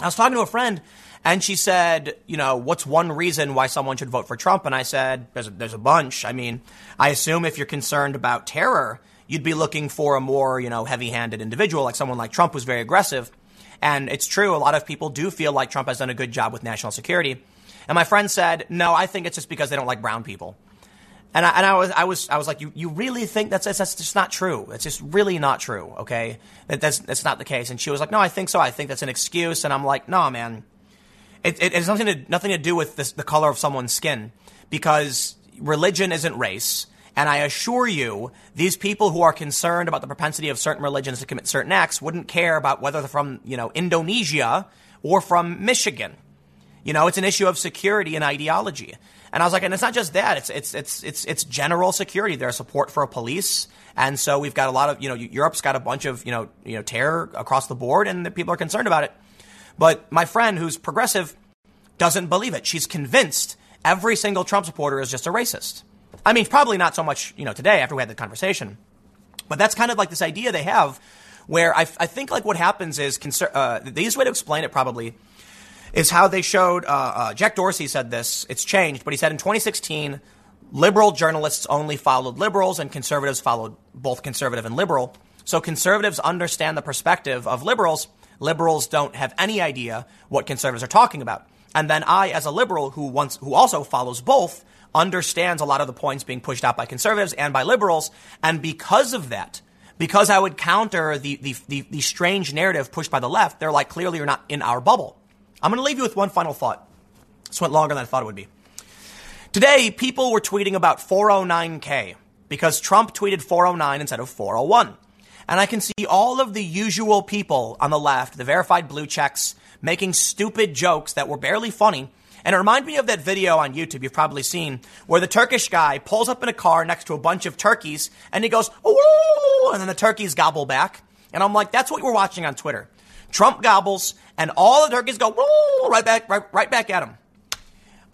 I was talking to a friend and she said, you know, what's one reason why someone should vote for Trump? And I said, there's a, there's a bunch. I mean, I assume if you're concerned about terror, you'd be looking for a more, you know, heavy handed individual like someone like Trump who's very aggressive. And it's true, a lot of people do feel like Trump has done a good job with national security. And my friend said, no, I think it's just because they don't like brown people. And I, and I was, I was, I was like, you, you really think that's, that's just not true. It's just really not true. Okay. That, that's, that's not the case. And she was like, no, I think so. I think that's an excuse. And I'm like, no, man. It, it, it has nothing to, nothing to do with this, the color of someone's skin because religion isn't race. And I assure you, these people who are concerned about the propensity of certain religions to commit certain acts wouldn't care about whether they're from, you know, Indonesia or from Michigan. You know, it's an issue of security and ideology. And I was like, and it's not just that; it's it's it's it's it's general security. There's support for a police, and so we've got a lot of you know Europe's got a bunch of you know you know terror across the board, and the people are concerned about it. But my friend, who's progressive, doesn't believe it. She's convinced every single Trump supporter is just a racist. I mean, probably not so much you know today after we had the conversation, but that's kind of like this idea they have, where I, I think like what happens is uh, the easiest way to explain it probably is how they showed. Uh, uh, Jack Dorsey said this. It's changed, but he said in 2016, liberal journalists only followed liberals, and conservatives followed both conservative and liberal. So conservatives understand the perspective of liberals. Liberals don't have any idea what conservatives are talking about. And then I, as a liberal who wants, who also follows both, understands a lot of the points being pushed out by conservatives and by liberals. And because of that, because I would counter the, the, the, the strange narrative pushed by the left, they're like, clearly you're not in our bubble. I'm going to leave you with one final thought. This went longer than I thought it would be. Today, people were tweeting about 409K because Trump tweeted 409 instead of 401. And I can see all of the usual people on the left, the verified blue checks, making stupid jokes that were barely funny. And it reminded me of that video on YouTube you've probably seen where the Turkish guy pulls up in a car next to a bunch of turkeys and he goes, oh, and then the turkeys gobble back. And I'm like, that's what we're watching on Twitter. Trump gobbles, and all the turkeys go right back, right, right back at him.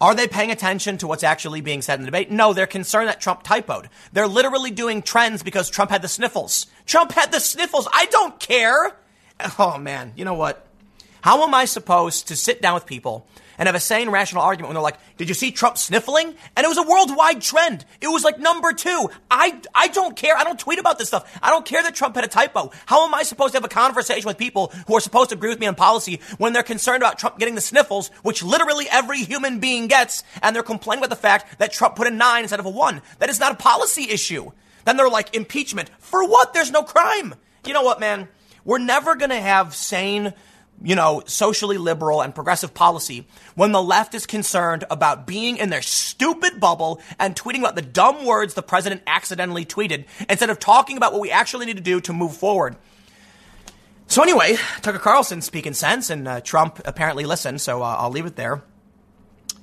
Are they paying attention to what's actually being said in the debate? No, they're concerned that Trump typoed. They're literally doing trends because Trump had the sniffles. Trump had the sniffles. I don't care. Oh man, you know what? How am I supposed to sit down with people and have a sane, rational argument when they're like, did you see Trump sniffling? And it was a worldwide trend. It was like number two. I, I don't care. I don't tweet about this stuff. I don't care that Trump had a typo. How am I supposed to have a conversation with people who are supposed to agree with me on policy when they're concerned about Trump getting the sniffles, which literally every human being gets, and they're complaining about the fact that Trump put a nine instead of a one? That is not a policy issue. Then they're like, impeachment. For what? There's no crime. You know what, man? We're never going to have sane, you know, socially liberal and progressive policy when the left is concerned about being in their stupid bubble and tweeting about the dumb words the president accidentally tweeted instead of talking about what we actually need to do to move forward. So anyway, Tucker Carlson speaking sense, and uh, Trump apparently listened. So uh, I'll leave it there.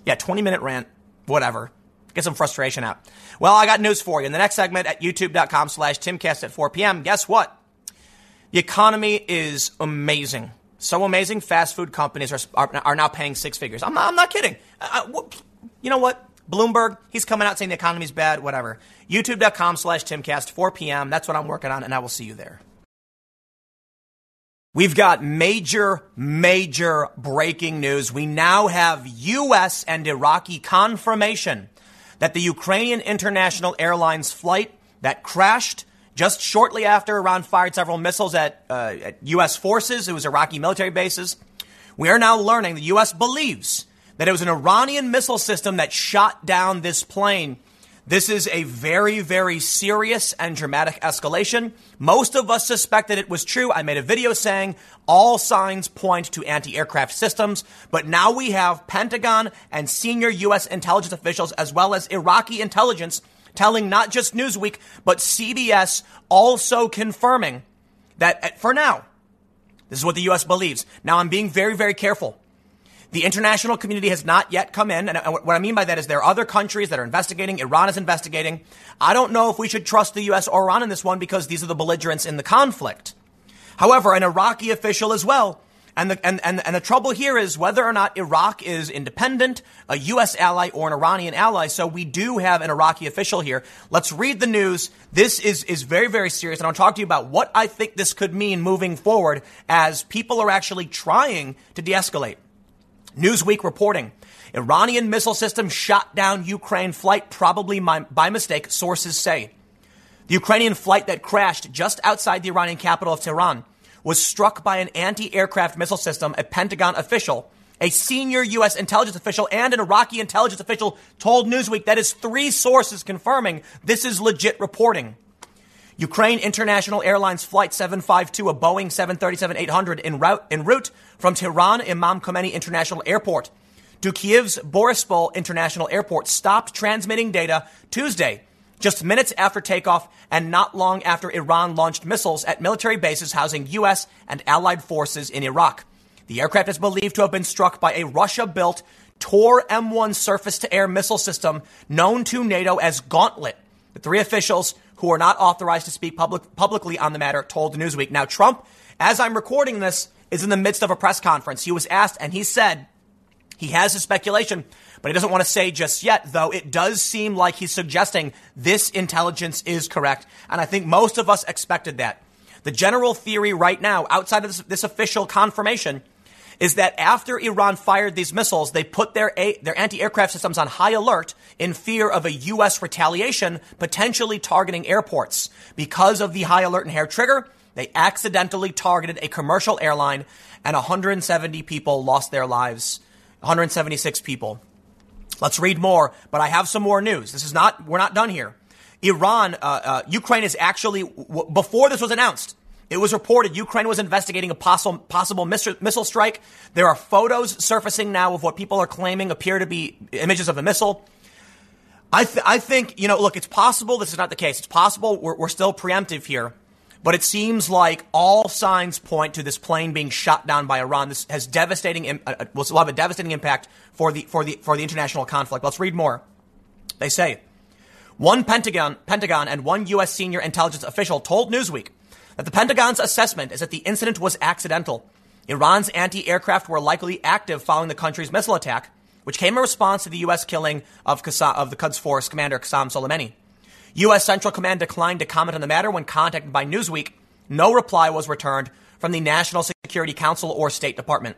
Yeah, 20 minute rant, whatever. Get some frustration out. Well, I got news for you. In the next segment at youtube.com slash timcast at 4 p.m., guess what? The economy is amazing. So amazing, fast food companies are, are, are now paying six figures. I'm not, I'm not kidding. Uh, uh, I, I, you know what? Bloomberg, he's coming out saying the economy's bad, whatever. YouTube.com slash Timcast, 4 p.m. That's what I'm working on, and I will see you there. We've got major, major breaking news. We now have U.S. and Iraqi confirmation that the Ukrainian International Airlines flight that crashed just shortly after Iran fired several missiles at, uh, at U.S. forces, it was Iraqi military bases. We are now learning the U.S. believes that it was an Iranian missile system that shot down this plane. This is a very, very serious and dramatic escalation. Most of us suspected it was true. I made a video saying all signs point to anti aircraft systems, but now we have Pentagon and senior U.S. intelligence officials, as well as Iraqi intelligence, telling not just Newsweek, but CBS also confirming that for now, this is what the U.S. believes. Now, I'm being very, very careful. The international community has not yet come in. And what I mean by that is there are other countries that are investigating. Iran is investigating. I don't know if we should trust the U.S. or Iran in this one because these are the belligerents in the conflict. However, an Iraqi official as well and the, and, and, and the trouble here is whether or not Iraq is independent, a U.S. ally, or an Iranian ally. So we do have an Iraqi official here. Let's read the news. This is, is very, very serious. And I'll talk to you about what I think this could mean moving forward as people are actually trying to de escalate. Newsweek reporting. Iranian missile system shot down Ukraine flight, probably by mistake, sources say. The Ukrainian flight that crashed just outside the Iranian capital of Tehran was struck by an anti aircraft missile system, a Pentagon official. A senior U.S. intelligence official and an Iraqi intelligence official told Newsweek that is three sources confirming this is legit reporting. Ukraine International Airlines Flight 752, a Boeing 737 800 en route, from Tehran Imam Khomeini International Airport to Kiev's Boryspil International Airport, stopped transmitting data Tuesday just minutes after takeoff and not long after Iran launched missiles at military bases housing U.S. and allied forces in Iraq. The aircraft is believed to have been struck by a Russia built Tor M1 surface to air missile system known to NATO as Gauntlet. The three officials who are not authorized to speak public, publicly on the matter told Newsweek. Now, Trump, as I'm recording this, is in the midst of a press conference. He was asked, and he said he has a speculation but he doesn't want to say just yet, though it does seem like he's suggesting this intelligence is correct. And I think most of us expected that. The general theory right now, outside of this, this official confirmation, is that after Iran fired these missiles, they put their, their anti-aircraft systems on high alert in fear of a U.S. retaliation, potentially targeting airports. Because of the high alert and hair trigger, they accidentally targeted a commercial airline and 170 people lost their lives. 176 people. Let's read more, but I have some more news. This is not, we're not done here. Iran, uh, uh, Ukraine is actually, w- before this was announced, it was reported Ukraine was investigating a possible, possible missile, strike. There are photos surfacing now of what people are claiming appear to be images of a missile. I, th- I think, you know, look, it's possible this is not the case. It's possible we're, we're still preemptive here. But it seems like all signs point to this plane being shot down by Iran. This has devastating, uh, uh, will have a devastating impact for the, for the, for the international conflict. Let's read more. They say, one Pentagon, Pentagon and one U.S. senior intelligence official told Newsweek that the Pentagon's assessment is that the incident was accidental. Iran's anti-aircraft were likely active following the country's missile attack, which came in response to the U.S. killing of, Qassam, of the Quds Force commander Qasem Soleimani. U.S. Central Command declined to comment on the matter when contacted by Newsweek. No reply was returned from the National Security Council or State Department.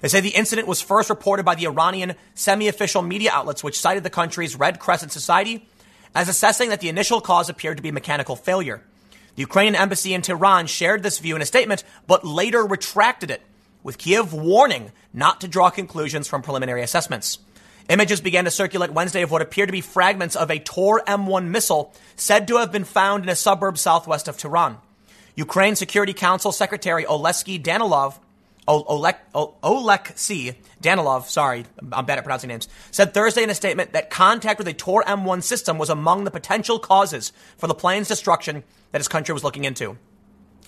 They say the incident was first reported by the Iranian semi official media outlets, which cited the country's Red Crescent Society as assessing that the initial cause appeared to be mechanical failure. The Ukrainian embassy in Tehran shared this view in a statement, but later retracted it, with Kiev warning not to draw conclusions from preliminary assessments. Images began to circulate Wednesday of what appeared to be fragments of a Tor M1 missile said to have been found in a suburb southwest of Tehran. Ukraine Security Council Secretary Oleksiy Danilov, Oleksiy Danilov, sorry, I'm bad at pronouncing names, said Thursday in a statement that contact with a Tor M1 system was among the potential causes for the plane's destruction that his country was looking into.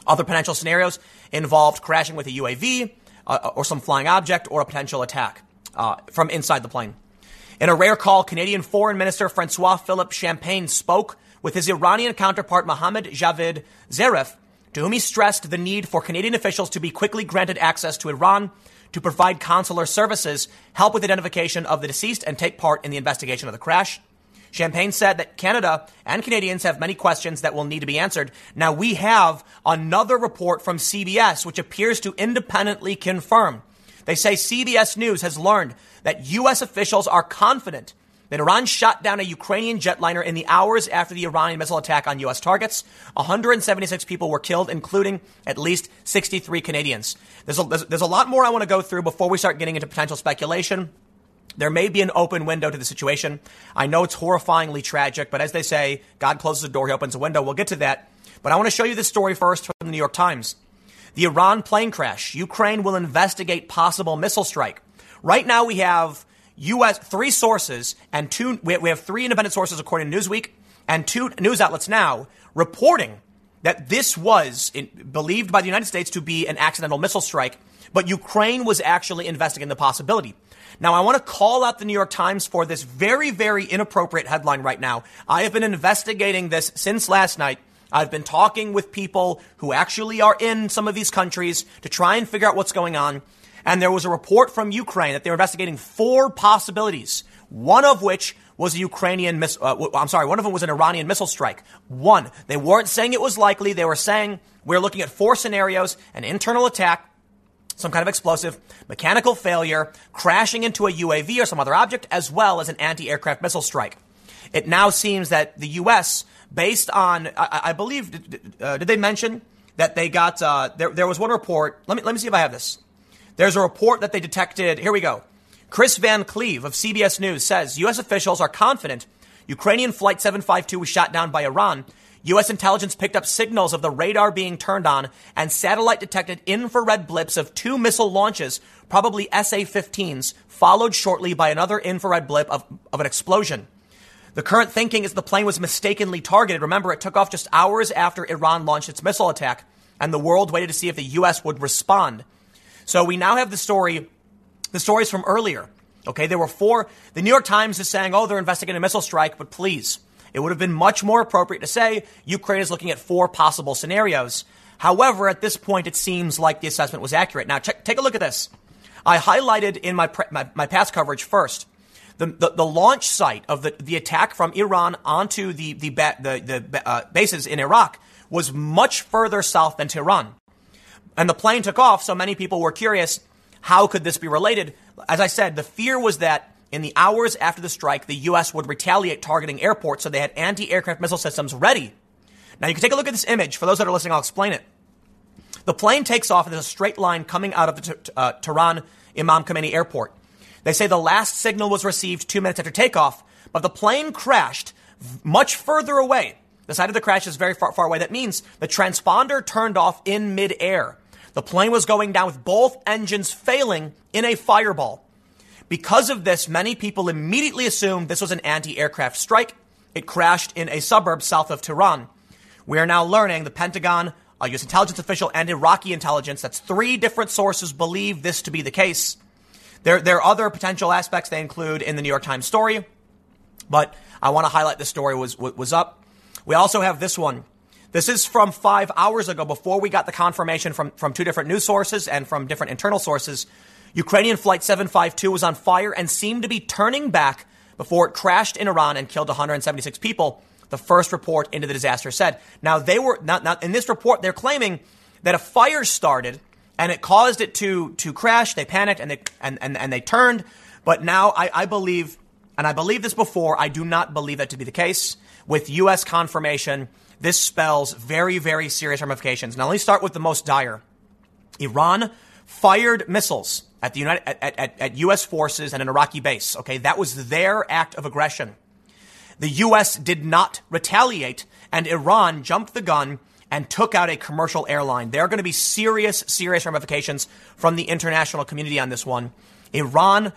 Other potential scenarios involved crashing with a UAV uh, or some flying object or a potential attack uh, from inside the plane. In a rare call, Canadian Foreign Minister Francois Philippe Champagne spoke with his Iranian counterpart Mohammad Javad Zarif to whom he stressed the need for Canadian officials to be quickly granted access to Iran to provide consular services, help with identification of the deceased, and take part in the investigation of the crash. Champagne said that Canada and Canadians have many questions that will need to be answered. Now, we have another report from CBS, which appears to independently confirm. They say CBS News has learned that U.S. officials are confident that Iran shot down a Ukrainian jetliner in the hours after the Iranian missile attack on U.S. targets. 176 people were killed, including at least 63 Canadians. There's a, there's, there's a lot more I want to go through before we start getting into potential speculation. There may be an open window to the situation. I know it's horrifyingly tragic, but as they say, God closes a door, he opens a window. We'll get to that. But I want to show you this story first from the New York Times. The Iran plane crash. Ukraine will investigate possible missile strike. Right now we have U.S. three sources and two. We have three independent sources according to Newsweek and two news outlets now reporting that this was believed by the United States to be an accidental missile strike, but Ukraine was actually investigating the possibility. Now, I want to call out the New York Times for this very, very inappropriate headline right now. I have been investigating this since last night. I've been talking with people who actually are in some of these countries to try and figure out what's going on. And there was a report from Ukraine that they were investigating four possibilities, one of which was a Ukrainian miss, uh, I'm sorry, one of them was an Iranian missile strike. One, they weren't saying it was likely. They were saying we're looking at four scenarios, an internal attack, some kind of explosive, mechanical failure, crashing into a UAV or some other object, as well as an anti-aircraft missile strike. It now seems that the U.S., based on, I, I believe, uh, did they mention that they got, uh, there, there was one report, let me, let me see if I have this. There's a report that they detected, here we go. Kris Van Cleave of CBS News says U.S. officials are confident Ukrainian Flight 752 was shot down by Iran U.S. intelligence picked up signals of the radar being turned on, and satellite detected infrared blips of two missile launches, probably SA 15s, followed shortly by another infrared blip of, of an explosion. The current thinking is the plane was mistakenly targeted. Remember, it took off just hours after Iran launched its missile attack, and the world waited to see if the U.S. would respond. So we now have the story, the stories from earlier. Okay, there were four. The New York Times is saying, oh, they're investigating a missile strike, but please, it would have been much more appropriate to say Ukraine is looking at four possible scenarios. However, at this point, it seems like the assessment was accurate. Now, check, take a look at this. I highlighted in my, pre, my, my, past coverage first the, the, the, launch site of the, the attack from Iran onto the, the, the, the uh, bases in Iraq was much further south than Tehran. And the plane took off, so many people were curious how could this be related? As I said, the fear was that in the hours after the strike, the U.S. would retaliate targeting airports, so they had anti aircraft missile systems ready. Now, you can take a look at this image. For those that are listening, I'll explain it. The plane takes off, and there's a straight line coming out of the t- uh, Tehran Imam Khomeini airport. They say the last signal was received two minutes after takeoff, but the plane crashed much further away. The site of the crash is very far, far away. That means the transponder turned off in midair. The plane was going down with both engines failing in a fireball. Because of this, many people immediately assumed this was an anti aircraft strike. It crashed in a suburb south of Tehran. We are now learning the Pentagon, a U.S. intelligence official, and Iraqi intelligence, that's three different sources, believe this to be the case. There, there are other potential aspects they include in the New York Times story, but I want to highlight this story was, was up. We also have this one. This is from five hours ago before we got the confirmation from, from two different news sources and from different internal sources Ukrainian Flight 752 was on fire and seemed to be turning back before it crashed in Iran and killed 176 people. The first report into the disaster said. Now they were not, not in this report. They're claiming that a fire started and it caused it to to crash. They panicked and they and and, and they turned. But now I, I believe, and I believe this before. I do not believe that to be the case. With U.S. confirmation, this spells very very serious ramifications. Now let me start with the most dire. Iran fired missiles at the United at, at, at U.S. forces and an Iraqi base. Okay, that was their act of aggression. The U.S. did not retaliate, and Iran jumped the gun and took out a commercial airline. There are going to be serious, serious ramifications from the international community on this one. Iran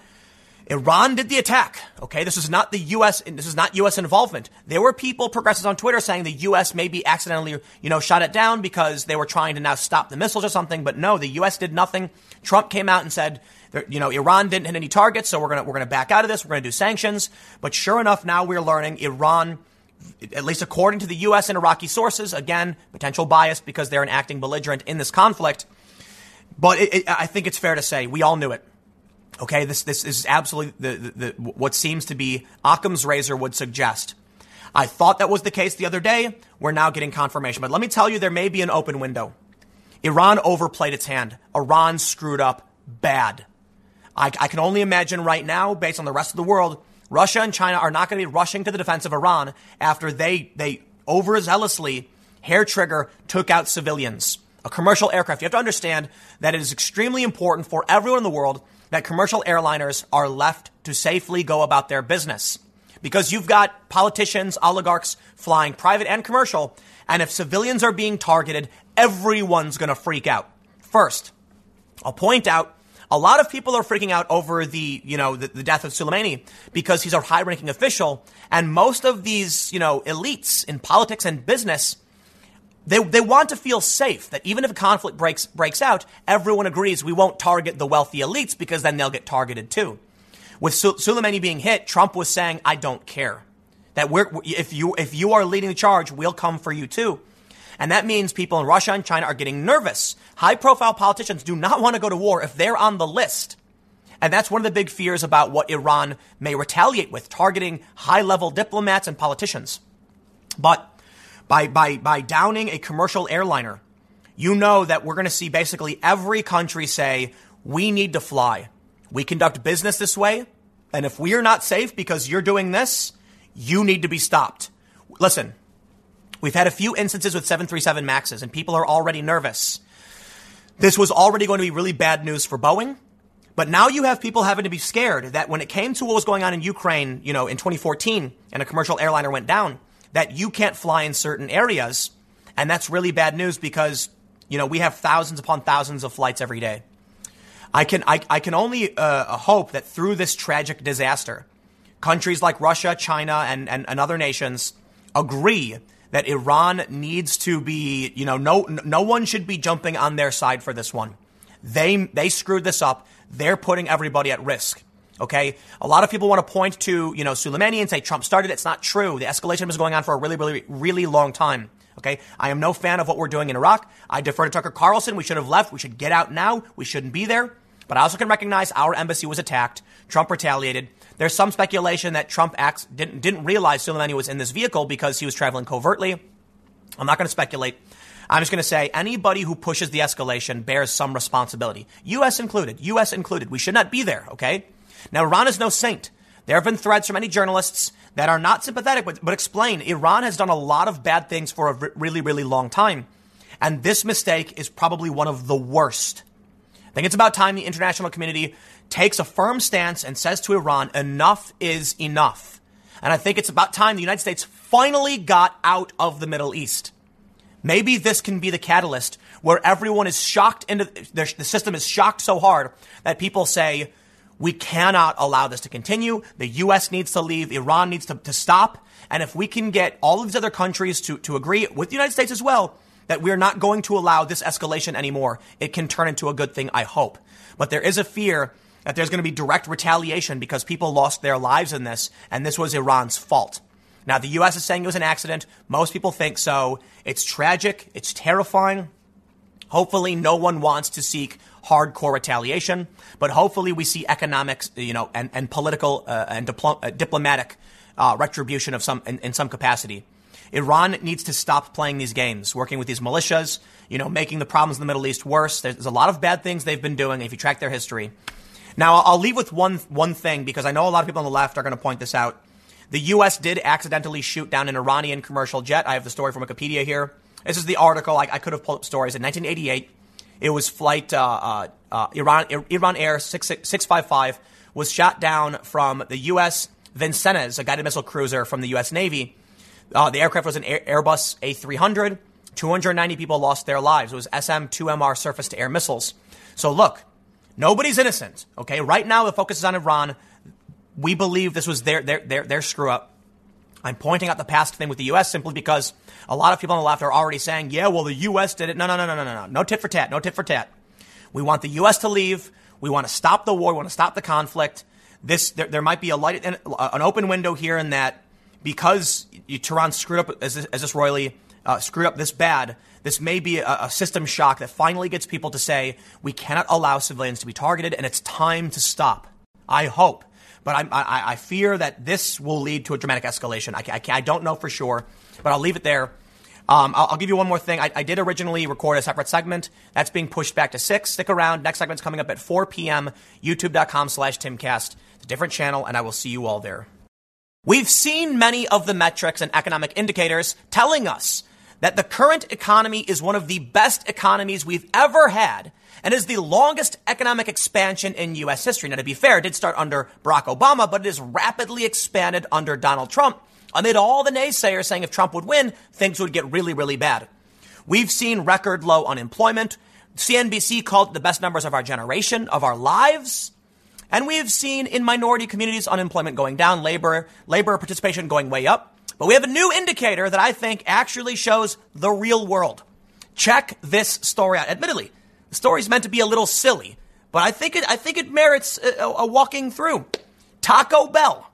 Iran did the attack. Okay, this is not the U.S. This is not U.S. involvement. There were people, progressives on Twitter, saying the U.S. maybe accidentally, you know, shot it down because they were trying to now stop the missiles or something. But no, the U.S. did nothing. Trump came out and said, you know, Iran didn't hit any targets, so we're gonna we're gonna back out of this. We're gonna do sanctions. But sure enough, now we're learning Iran at least according to the U.S. and Iraqi sources, again, potential bias because they're an acting belligerent in this conflict. But it, it, I think it's fair to say we all knew it. Okay, this this is absolutely the, the, the, what seems to be Occam's razor would suggest. I thought that was the case the other day. We're now getting confirmation. But let me tell you, there may be an open window. Iran overplayed its hand. Iran screwed up bad. I, I can only imagine right now, based on the rest of the world, Russia and China are not going to be rushing to the defense of Iran after they, they overzealously, hair trigger, took out civilians. A commercial aircraft. You have to understand that it is extremely important for everyone in the world that commercial airliners are left to safely go about their business. Because you've got politicians, oligarchs flying private and commercial, and if civilians are being targeted, everyone's going to freak out. First, I'll point out a lot of people are freaking out over the, you know, the, the death of Soleimani because he's a high-ranking official, and most of these, you know, elites in politics and business, they, they want to feel safe that even if a conflict breaks breaks out, everyone agrees we won't target the wealthy elites because then they'll get targeted too. With Soleimani being hit, Trump was saying, "I don't care." That we're, if you if you are leading the charge, we'll come for you too. And that means people in Russia and China are getting nervous. High profile politicians do not want to go to war if they're on the list. And that's one of the big fears about what Iran may retaliate with, targeting high level diplomats and politicians. But by, by, by downing a commercial airliner, you know that we're going to see basically every country say, we need to fly. We conduct business this way. And if we are not safe because you're doing this, you need to be stopped. Listen, We've had a few instances with 737 Maxes, and people are already nervous. This was already going to be really bad news for Boeing. But now you have people having to be scared that when it came to what was going on in Ukraine, you know, in 2014, and a commercial airliner went down, that you can't fly in certain areas. And that's really bad news because, you know, we have thousands upon thousands of flights every day. I can, I, I can only uh, hope that through this tragic disaster, countries like Russia, China, and, and, and other nations agree that Iran needs to be, you know, no, no one should be jumping on their side for this one. They, they screwed this up. They're putting everybody at risk. Okay. A lot of people want to point to, you know, Soleimani and say Trump started. It's not true. The escalation was going on for a really, really, really long time. Okay. I am no fan of what we're doing in Iraq. I defer to Tucker Carlson. We should have left. We should get out now. We shouldn't be there. But I also can recognize our embassy was attacked. Trump retaliated. There's some speculation that Trump acts, didn't, didn't realize Soleimani was in this vehicle because he was traveling covertly. I'm not going to speculate. I'm just going to say anybody who pushes the escalation bears some responsibility. U.S. included. U.S. included. We should not be there, okay? Now, Iran is no saint. There have been threats from many journalists that are not sympathetic, but, but explain Iran has done a lot of bad things for a really, really long time. And this mistake is probably one of the worst. I think it's about time the international community takes a firm stance and says to Iran, enough is enough. And I think it's about time the United States finally got out of the Middle East. Maybe this can be the catalyst where everyone is shocked into the system is shocked so hard that people say, we cannot allow this to continue. The U.S. needs to leave. Iran needs to, to stop. And if we can get all of these other countries to, to agree with the United States as well, that we're not going to allow this escalation anymore, it can turn into a good thing, I hope. But there is a fear that there's going to be direct retaliation because people lost their lives in this, and this was Iran's fault. Now, the U.S. is saying it was an accident. Most people think so. It's tragic. It's terrifying. Hopefully, no one wants to seek hardcore retaliation, but hopefully, we see economic, you know, and, and political uh, and diplo- uh, diplomatic uh, retribution of some in, in some capacity. Iran needs to stop playing these games, working with these militias, you know, making the problems in the Middle East worse. There's, a lot of bad things they've been doing if you track their history. Now, I'll leave with one one thing because I know a lot of people on the left are going to point this out. The U.S. did accidentally shoot down an Iranian commercial jet. I have the story from Wikipedia here. This is the article. I, I could have pulled up stories. In 1988, it was flight uh, uh, uh, Iran Iran Air 655 was shot down from the U.S. Vincennes, a guided missile cruiser from the U.S. Navy. Uh, the aircraft was an Airbus A300. 290 people lost their lives. It was SM-2MR surface-to-air missiles. So look, Nobody's innocent. Okay. Right now, the focus is on Iran. We believe this was their, their, their, their screw up. I'm pointing out the past thing with the U.S. simply because a lot of people on the left are already saying, yeah, well, the U.S. did it. No, no, no, no, no, no. No No tit for tat. No tit for tat. We want the U.S. to leave. We want to stop the war. We want to stop the conflict. This, there, there might be a light, an open window here in that because Tehran screwed up as this, as this royally uh, screwed up this bad, this may be a, a, system shock that finally gets people to say we cannot allow civilians to be targeted, and it's time to stop. I hope, but I, I, I fear that this will lead to a dramatic escalation. I, I, I don't know for sure, but I'll leave it there. Um, I'll, I'll, give you one more thing. I, I, did originally record a separate segment. That's being pushed back to 6. Stick around. Next segment's coming up at 4 p.m. YouTube.com slash Timcast. It's a different channel, and I will see you all there. We've seen many of the metrics and economic indicators telling us that the current economy is one of the best economies we've ever had and is the longest economic expansion in U.S. history. Now, to be fair, it did start under Barack Obama, but it has rapidly expanded under Donald Trump amid all the naysayers saying if Trump would win, things would get really, really bad. We've seen record low unemployment. CNBC called it the best numbers of our generation, of our lives. And we've seen in minority communities unemployment going down, labor, labor participation going way up. But we have a new indicator that I think actually shows the real world. Check this story out. Admittedly, the story is meant to be a little silly, but I think it, I think it merits a, a walking through. Taco Bell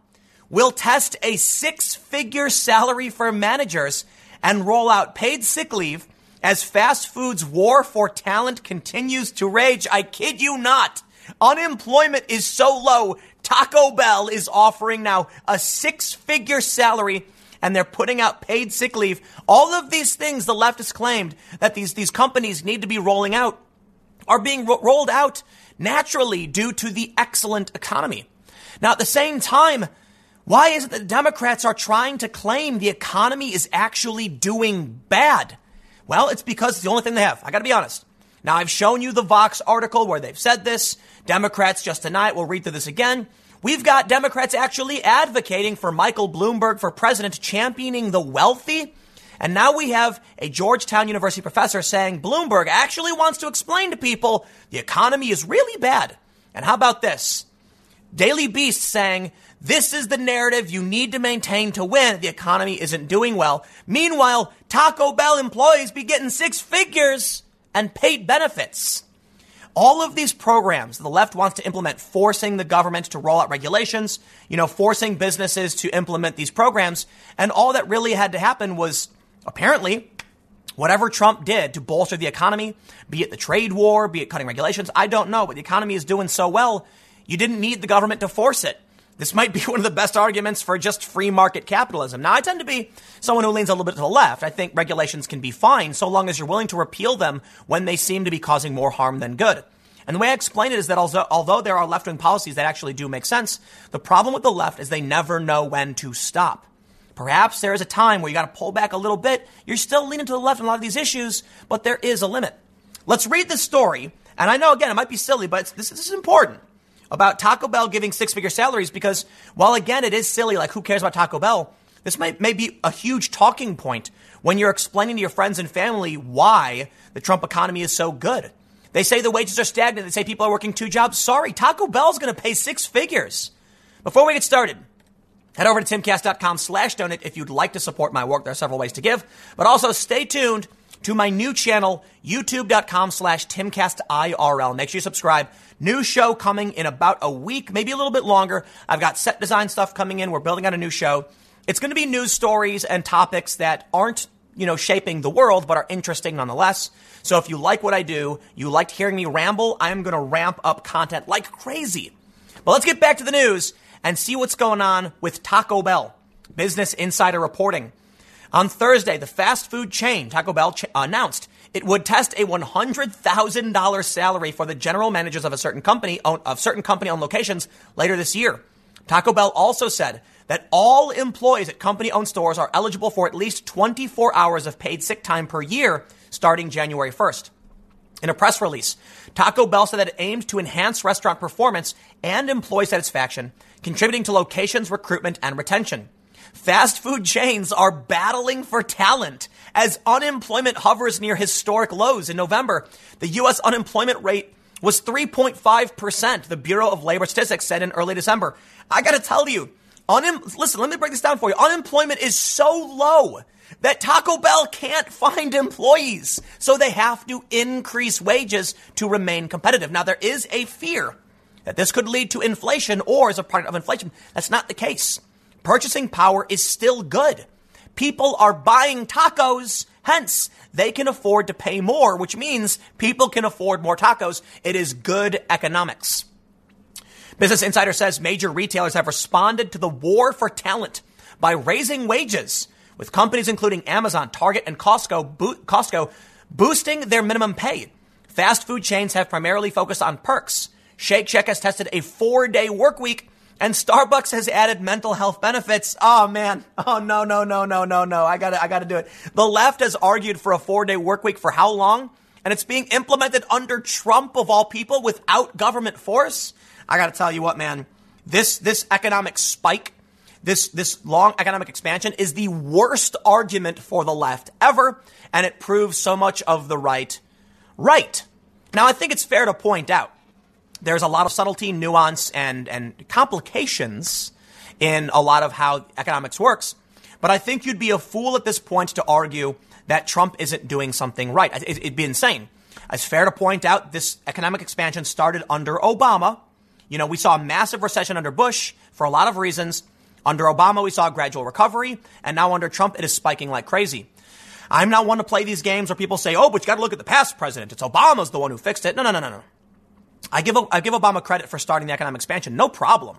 will test a six figure salary for managers and roll out paid sick leave as fast food's war for talent continues to rage. I kid you not. Unemployment is so low. Taco Bell is offering now a six figure salary and they're putting out paid sick leave. All of these things the left has claimed that these, these companies need to be rolling out are being ro- rolled out naturally due to the excellent economy. Now, at the same time, why is it that Democrats are trying to claim the economy is actually doing bad? Well, it's because it's the only thing they have. I gotta be honest. Now, I've shown you the Vox article where they've said this. Democrats just tonight, we'll read through this again. We've got Democrats actually advocating for Michael Bloomberg for president, championing the wealthy. And now we have a Georgetown University professor saying Bloomberg actually wants to explain to people the economy is really bad. And how about this? Daily Beast saying this is the narrative you need to maintain to win. The economy isn't doing well. Meanwhile, Taco Bell employees be getting six figures and paid benefits. All of these programs the left wants to implement, forcing the government to roll out regulations, you know, forcing businesses to implement these programs. And all that really had to happen was apparently whatever Trump did to bolster the economy, be it the trade war, be it cutting regulations, I don't know, but the economy is doing so well, you didn't need the government to force it. This might be (laughs) one of the best arguments for just free market capitalism. Now, I tend to be someone who leans a little bit to the left. I think regulations can be fine so long as you're willing to repeal them when they seem to be causing more harm than good. And the way I explain it is that although, although there are left wing policies that actually do make sense, the problem with the left is they never know when to stop. Perhaps there is a time where you got to pull back a little bit. You're still leaning to the left on a lot of these issues, but there is a limit. Let's read this story. And I know, again, it might be silly, but this, this is important about Taco Bell giving six figure salaries because while, again, it is silly, like who cares about Taco Bell? This might, may be a huge talking point when you're explaining to your friends and family why the Trump economy is so good. They say the wages are stagnant. They say people are working two jobs. Sorry, Taco Bell's going to pay six figures. Before we get started, head over to timcast.com slash donate if you'd like to support my work. There are several ways to give, but also stay tuned to my new channel, youtube.com slash timcastirl. Make sure you subscribe. New show coming in about a week, maybe a little bit longer. I've got set design stuff coming in. We're building out a new show. It's going to be news stories and topics that aren't you know, shaping the world, but are interesting nonetheless. So if you like what I do, you liked hearing me ramble, I'm going to ramp up content like crazy. But let's get back to the news and see what's going on with Taco Bell. Business Insider reporting. On Thursday, the fast food chain Taco Bell ch- announced it would test a $100,000 salary for the general managers of a certain company of certain company owned locations later this year. Taco Bell also said that all employees at company owned stores are eligible for at least 24 hours of paid sick time per year starting January 1st. In a press release, Taco Bell said that it aimed to enhance restaurant performance and employee satisfaction, contributing to locations recruitment and retention. Fast food chains are battling for talent as unemployment hovers near historic lows. In November, the U.S. unemployment rate was 3.5%, the Bureau of Labor Statistics said in early December. I gotta tell you, Listen, let me break this down for you. Unemployment is so low that Taco Bell can't find employees. So they have to increase wages to remain competitive. Now, there is a fear that this could lead to inflation or as a product of inflation. That's not the case. Purchasing power is still good. People are buying tacos, hence, they can afford to pay more, which means people can afford more tacos. It is good economics. Business Insider says major retailers have responded to the war for talent by raising wages, with companies including Amazon, Target, and Costco, bo- Costco boosting their minimum pay. Fast food chains have primarily focused on perks. Shake Shack has tested a four day work week and Starbucks has added mental health benefits. Oh man. Oh no, no, no, no, no, no. I gotta, I gotta do it. The left has argued for a four day work week for how long? And it's being implemented under Trump of all people without government force. I gotta tell you what, man. This, this economic spike this, this long economic expansion is the worst argument for the left ever, and it proves so much of the right right. Now, I think it's fair to point out there's a lot of subtlety, nuance, and, and complications in a lot of how economics works. But I think you'd be a fool at this point to argue that Trump isn't doing something right. It'd be insane. It's fair to point out this economic expansion started under Obama. You know, we saw a massive recession under Bush for a lot of reasons. Under Obama, we saw a gradual recovery, and now under Trump, it is spiking like crazy. I'm not one to play these games where people say, oh, but you got to look at the past president. It's Obama's the one who fixed it. No, no, no, no, no. I give, I give Obama credit for starting the economic expansion. No problem.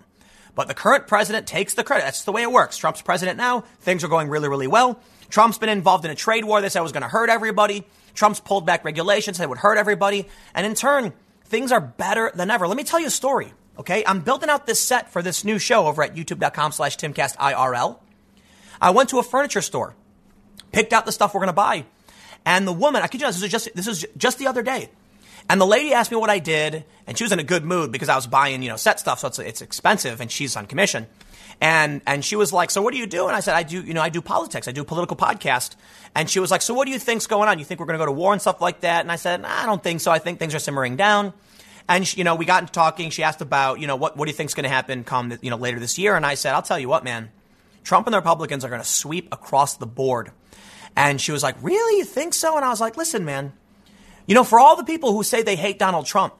But the current president takes the credit. That's the way it works. Trump's president now. Things are going really, really well. Trump's been involved in a trade war. They said was going to hurt everybody. Trump's pulled back regulations that would hurt everybody. And in turn, things are better than ever. Let me tell you a story. Okay. I'm building out this set for this new show over at youtube.com slash timcastirl. I went to a furniture store, picked out the stuff we're going to buy. And the woman, I kid you not, this was just, this is just the other day. And the lady asked me what I did, and she was in a good mood because I was buying, you know, set stuff, so it's, it's expensive, and she's on commission. And and she was like, "So what do you do?" And I said, "I do, you know, I do politics. I do a political podcast." And she was like, "So what do you think's going on? You think we're going to go to war and stuff like that?" And I said, "I don't think so. I think things are simmering down." And she, you know, we got into talking. She asked about, you know, what what do you think's going to happen come, you know, later this year? And I said, "I'll tell you what, man. Trump and the Republicans are going to sweep across the board." And she was like, "Really? You think so?" And I was like, "Listen, man." You know, for all the people who say they hate Donald Trump,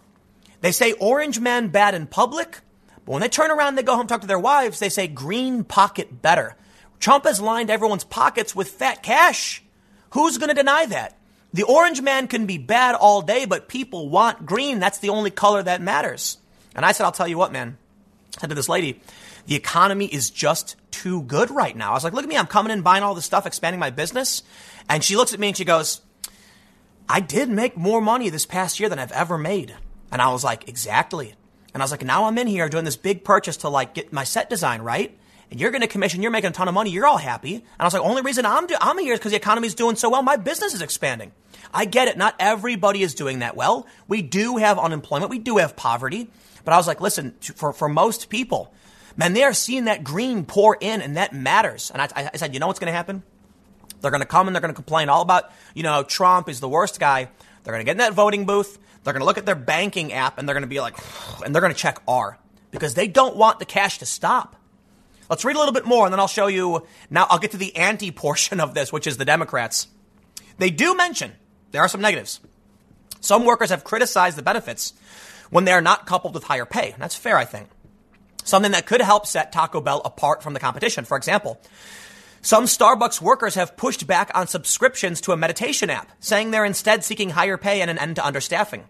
they say orange man bad in public, but when they turn around and they go home talk to their wives, they say green pocket better. Trump has lined everyone's pockets with fat cash. Who's going to deny that? The orange man can be bad all day, but people want green. That's the only color that matters. And I said, I'll tell you what, man. I said to this lady, the economy is just too good right now. I was like, look at me. I'm coming in, buying all this stuff, expanding my business. And she looks at me and she goes, I did make more money this past year than I've ever made. And I was like, exactly. And I was like, now I'm in here doing this big purchase to like get my set design right. And you're going to commission, you're making a ton of money, you're all happy. And I was like, only reason I'm, do- I'm here is because the economy's doing so well, my business is expanding. I get it. Not everybody is doing that well. We do have unemployment. We do have poverty. But I was like, listen, for, for most people, man, they are seeing that green pour in and that matters. And I, I said, you know what's going to happen? They're going to come and they're going to complain all about, you know, Trump is the worst guy. They're going to get in that voting booth. They're going to look at their banking app and they're going to be like, (sighs) and they're going to check R because they don't want the cash to stop. Let's read a little bit more and then I'll show you. Now I'll get to the anti (laughs) portion of this, which is the Democrats. They do mention there are some negatives. Some workers have criticized the benefits when they are not coupled with higher pay. That's fair, I think. Something that could help set Taco Bell apart from the competition. For example, some Starbucks workers have pushed back on subscriptions to a meditation app, saying they're instead seeking higher pay and an end to understaffing.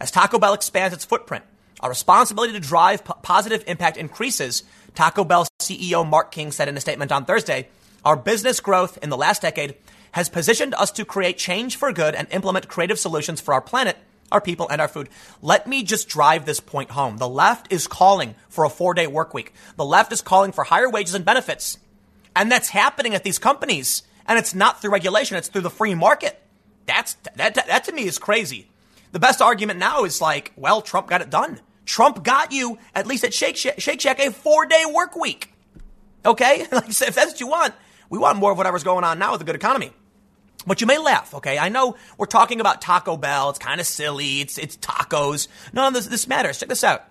As Taco Bell expands its footprint, our responsibility to drive p- positive impact increases, Taco Bell CEO Mark King said in a statement on Thursday. Our business growth in the last decade has positioned us to create change for good and implement creative solutions for our planet, our people, and our food. Let me just drive this point home. The left is calling for a four day work week. The left is calling for higher wages and benefits. And that's happening at these companies. And it's not through regulation, it's through the free market. That's, that, that to me is crazy. The best argument now is like, well, Trump got it done. Trump got you, at least at Shake Shack, Shake Shack a four day work week. Okay? (laughs) like I if that's what you want, we want more of whatever's going on now with a good economy. But you may laugh, okay? I know we're talking about Taco Bell. It's kind of silly. It's, it's tacos. None of this, this matters. Check this out.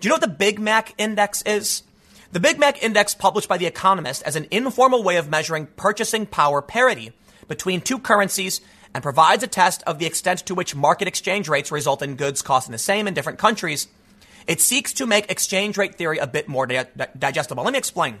Do you know what the Big Mac index is? The Big Mac Index, published by The Economist as an informal way of measuring purchasing power parity between two currencies and provides a test of the extent to which market exchange rates result in goods costing the same in different countries. It seeks to make exchange rate theory a bit more di- digestible. Let me explain.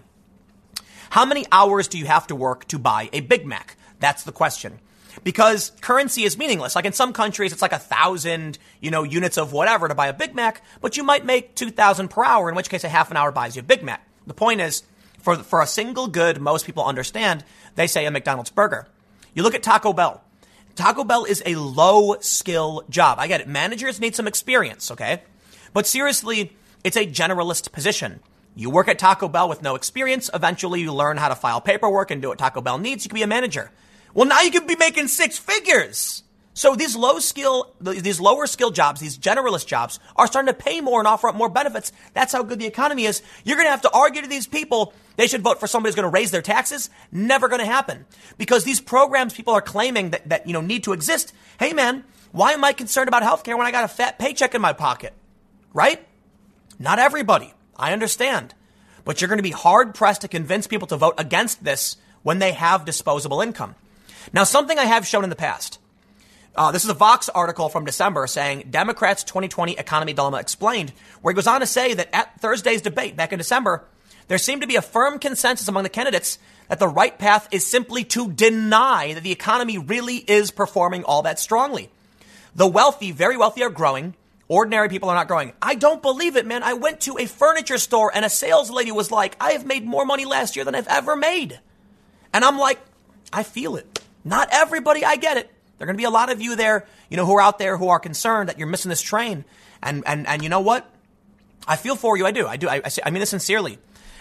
How many hours do you have to work to buy a Big Mac? That's the question. Because currency is meaningless. Like in some countries, it's like a thousand, you know, units of whatever to buy a Big Mac, but you might make 2,000 per hour, in which case a half an hour buys you a Big Mac. The point is, for, for a single good most people understand, they say a McDonald's burger. You look at Taco Bell. Taco Bell is a low skill job. I get it. Managers need some experience, okay? But seriously, it's a generalist position. You work at Taco Bell with no experience. Eventually, you learn how to file paperwork and do what Taco Bell needs. You can be a manager. Well, now you can be making six figures. So these low skill, these lower skill jobs, these generalist jobs are starting to pay more and offer up more benefits. That's how good the economy is. You're going to have to argue to these people they should vote for somebody who's going to raise their taxes. Never going to happen because these programs people are claiming that, that, you know, need to exist. Hey man, why am I concerned about healthcare when I got a fat paycheck in my pocket? Right? Not everybody. I understand. But you're going to be hard pressed to convince people to vote against this when they have disposable income. Now, something I have shown in the past. Uh, this is a Vox article from December saying Democrats' 2020 economy dilemma explained, where he goes on to say that at Thursday's debate back in December, there seemed to be a firm consensus among the candidates that the right path is simply to deny that the economy really is performing all that strongly. The wealthy, very wealthy, are growing. Ordinary people are not growing. I don't believe it, man. I went to a furniture store and a sales lady was like, I have made more money last year than I've ever made. And I'm like, I feel it. Not everybody, I get it. There are going to be a lot of you there, you know, who are out there who are concerned that you're missing this train. And, and, and you know what? I feel for you. I do. I do. I, I, mean this sincerely.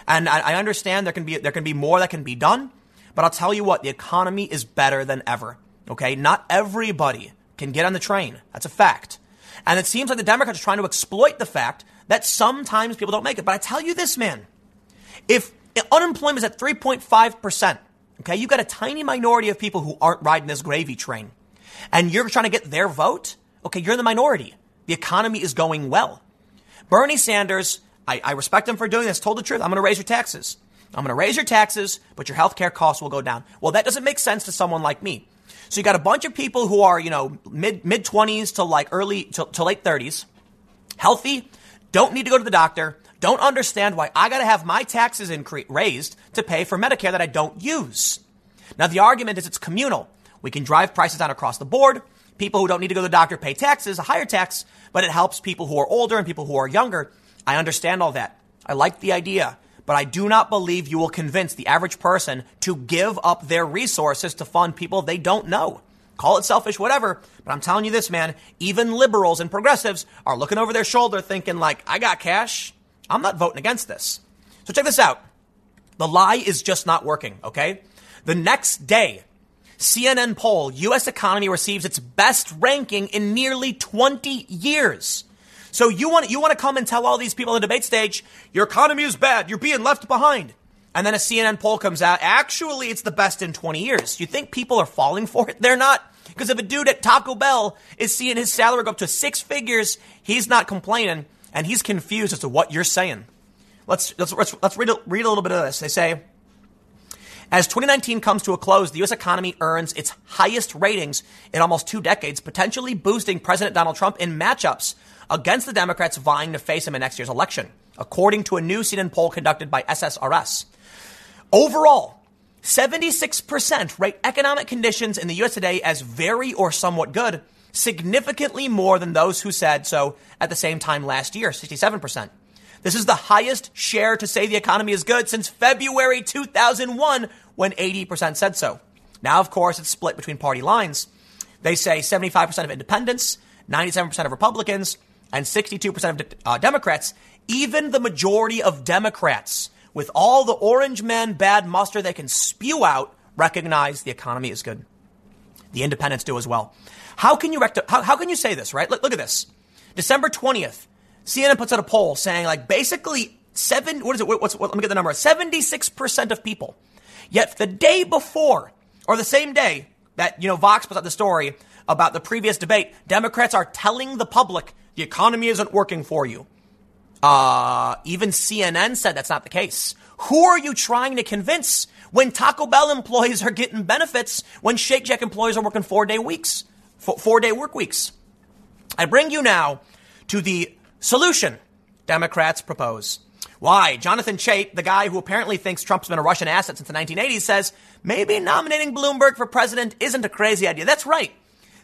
And I, I understand there can be, there can be more that can be done. But I'll tell you what, the economy is better than ever. Okay. Not everybody can get on the train. That's a fact. And it seems like the Democrats are trying to exploit the fact that sometimes people don't make it. But I tell you this, man, if unemployment is at 3.5%, okay, you've got a tiny minority of people who aren't riding this gravy train, and you're trying to get their vote, okay, you're in the minority. The economy is going well. Bernie Sanders, I, I respect him for doing this, told the truth. I'm going to raise your taxes. I'm going to raise your taxes, but your health care costs will go down. Well, that doesn't make sense to someone like me. So you got a bunch of people who are, you know, mid mid 20s to like early to, to late 30s, healthy, don't need to go to the doctor, don't understand why I got to have my taxes incre- raised to pay for Medicare that I don't use. Now the argument is it's communal. We can drive prices down across the board. People who don't need to go to the doctor pay taxes, a higher tax, but it helps people who are older and people who are younger. I understand all that. I like the idea but I do not believe you will convince the average person to give up their resources to fund people they don't know. Call it selfish, whatever. But I'm telling you this, man, even liberals and progressives are looking over their shoulder thinking like, I got cash. I'm not voting against this. So check this out. The lie is just not working, okay? The next day, CNN poll, US economy receives its best ranking in nearly 20 years. So you want you want to come and tell all these people on the debate stage your economy is bad, you're being left behind. And then a CNN poll comes out, actually it's the best in 20 years. You think people are falling for it? They're not. Because if a dude at Taco Bell is seeing his salary go up to six figures, he's not complaining and he's confused as to what you're saying. Let's let's let's, let's read a, read a little bit of this. They say as 2019 comes to a close, the U.S. economy earns its highest ratings in almost two decades, potentially boosting President Donald Trump in matchups against the Democrats vying to face him in next year's election, according to a new CNN poll conducted by SSRS. Overall, 76% rate economic conditions in the U.S. today as very or somewhat good, significantly more than those who said so at the same time last year, 67%. This is the highest share to say the economy is good since February 2001 when 80% said so. Now, of course, it's split between party lines. They say 75% of independents, 97% of Republicans, and 62% of uh, Democrats, even the majority of Democrats, with all the orange men bad muster they can spew out, recognize the economy is good. The independents do as well. How can you how, how can you say this, right? Look, look at this. December 20th, CNN puts out a poll saying like basically seven, what is it? What's, what, let me get the number. 76% of people. Yet the day before, or the same day that, you know, Vox puts out the story about the previous debate, Democrats are telling the public the economy isn't working for you. Uh, even CNN said that's not the case. Who are you trying to convince when Taco Bell employees are getting benefits when Shake Shack employees are working four day weeks, four day work weeks? I bring you now to the solution Democrats propose. Why? Jonathan Chait, the guy who apparently thinks Trump's been a Russian asset since the 1980s, says maybe nominating Bloomberg for president isn't a crazy idea. That's right.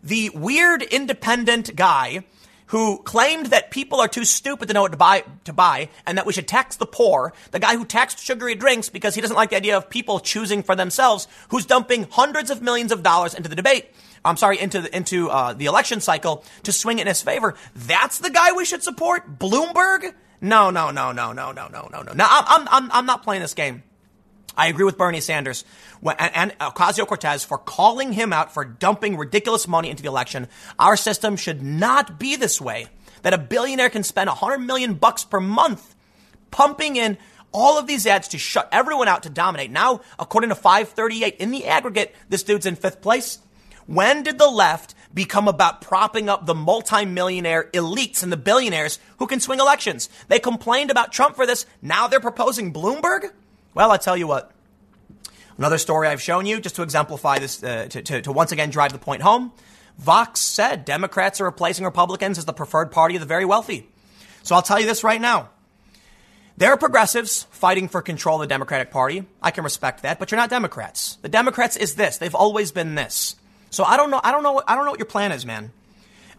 The weird independent guy who claimed that people are too stupid to know what to buy, to buy and that we should tax the poor, the guy who taxed sugary drinks because he doesn't like the idea of people choosing for themselves, who's dumping hundreds of millions of dollars into the debate. I'm sorry, into the, into uh, the election cycle to swing it in his favor. That's the guy we should support? Bloomberg? No, no, no, no, no, no, no, no, no. Now, I'm, I'm, I'm not playing this game. I agree with Bernie Sanders and Ocasio Cortez for calling him out for dumping ridiculous money into the election. Our system should not be this way. That a billionaire can spend 100 million bucks per month pumping in all of these ads to shut everyone out to dominate. Now, according to 538, in the aggregate, this dude's in fifth place. When did the left become about propping up the multimillionaire elites and the billionaires who can swing elections? They complained about Trump for this. Now they're proposing Bloomberg? Well, I tell you what. Another story I've shown you just to exemplify this, uh, to, to, to once again drive the point home. Vox said Democrats are replacing Republicans as the preferred party of the very wealthy. So I'll tell you this right now. There are progressives fighting for control of the Democratic Party. I can respect that, but you're not Democrats. The Democrats is this. They've always been this. So I don't know. I don't know. I don't know what your plan is, man.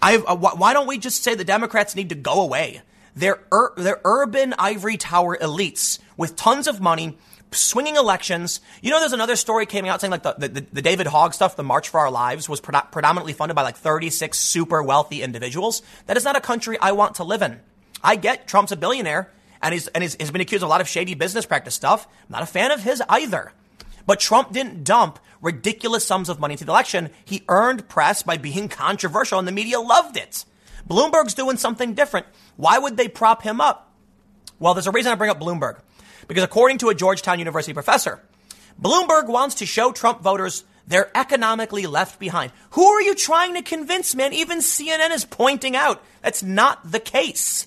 I've, uh, why don't we just say the Democrats need to go away? They're, ur- they're urban ivory tower elites with tons of money, swinging elections. You know, there's another story came out saying like the, the, the David Hogg stuff, the March for Our Lives, was pre- predominantly funded by like 36 super wealthy individuals. That is not a country I want to live in. I get Trump's a billionaire and he's, and he's, he's been accused of a lot of shady business practice stuff. I'm not a fan of his either. But Trump didn't dump ridiculous sums of money into the election. He earned press by being (laughs) controversial and the media loved it. Bloomberg's doing something different. Why would they prop him up? Well, there's a reason I bring up Bloomberg. Because according to a Georgetown University professor, Bloomberg wants to show Trump voters they're economically left behind. Who are you trying to convince, man? Even CNN is pointing out that's not the case.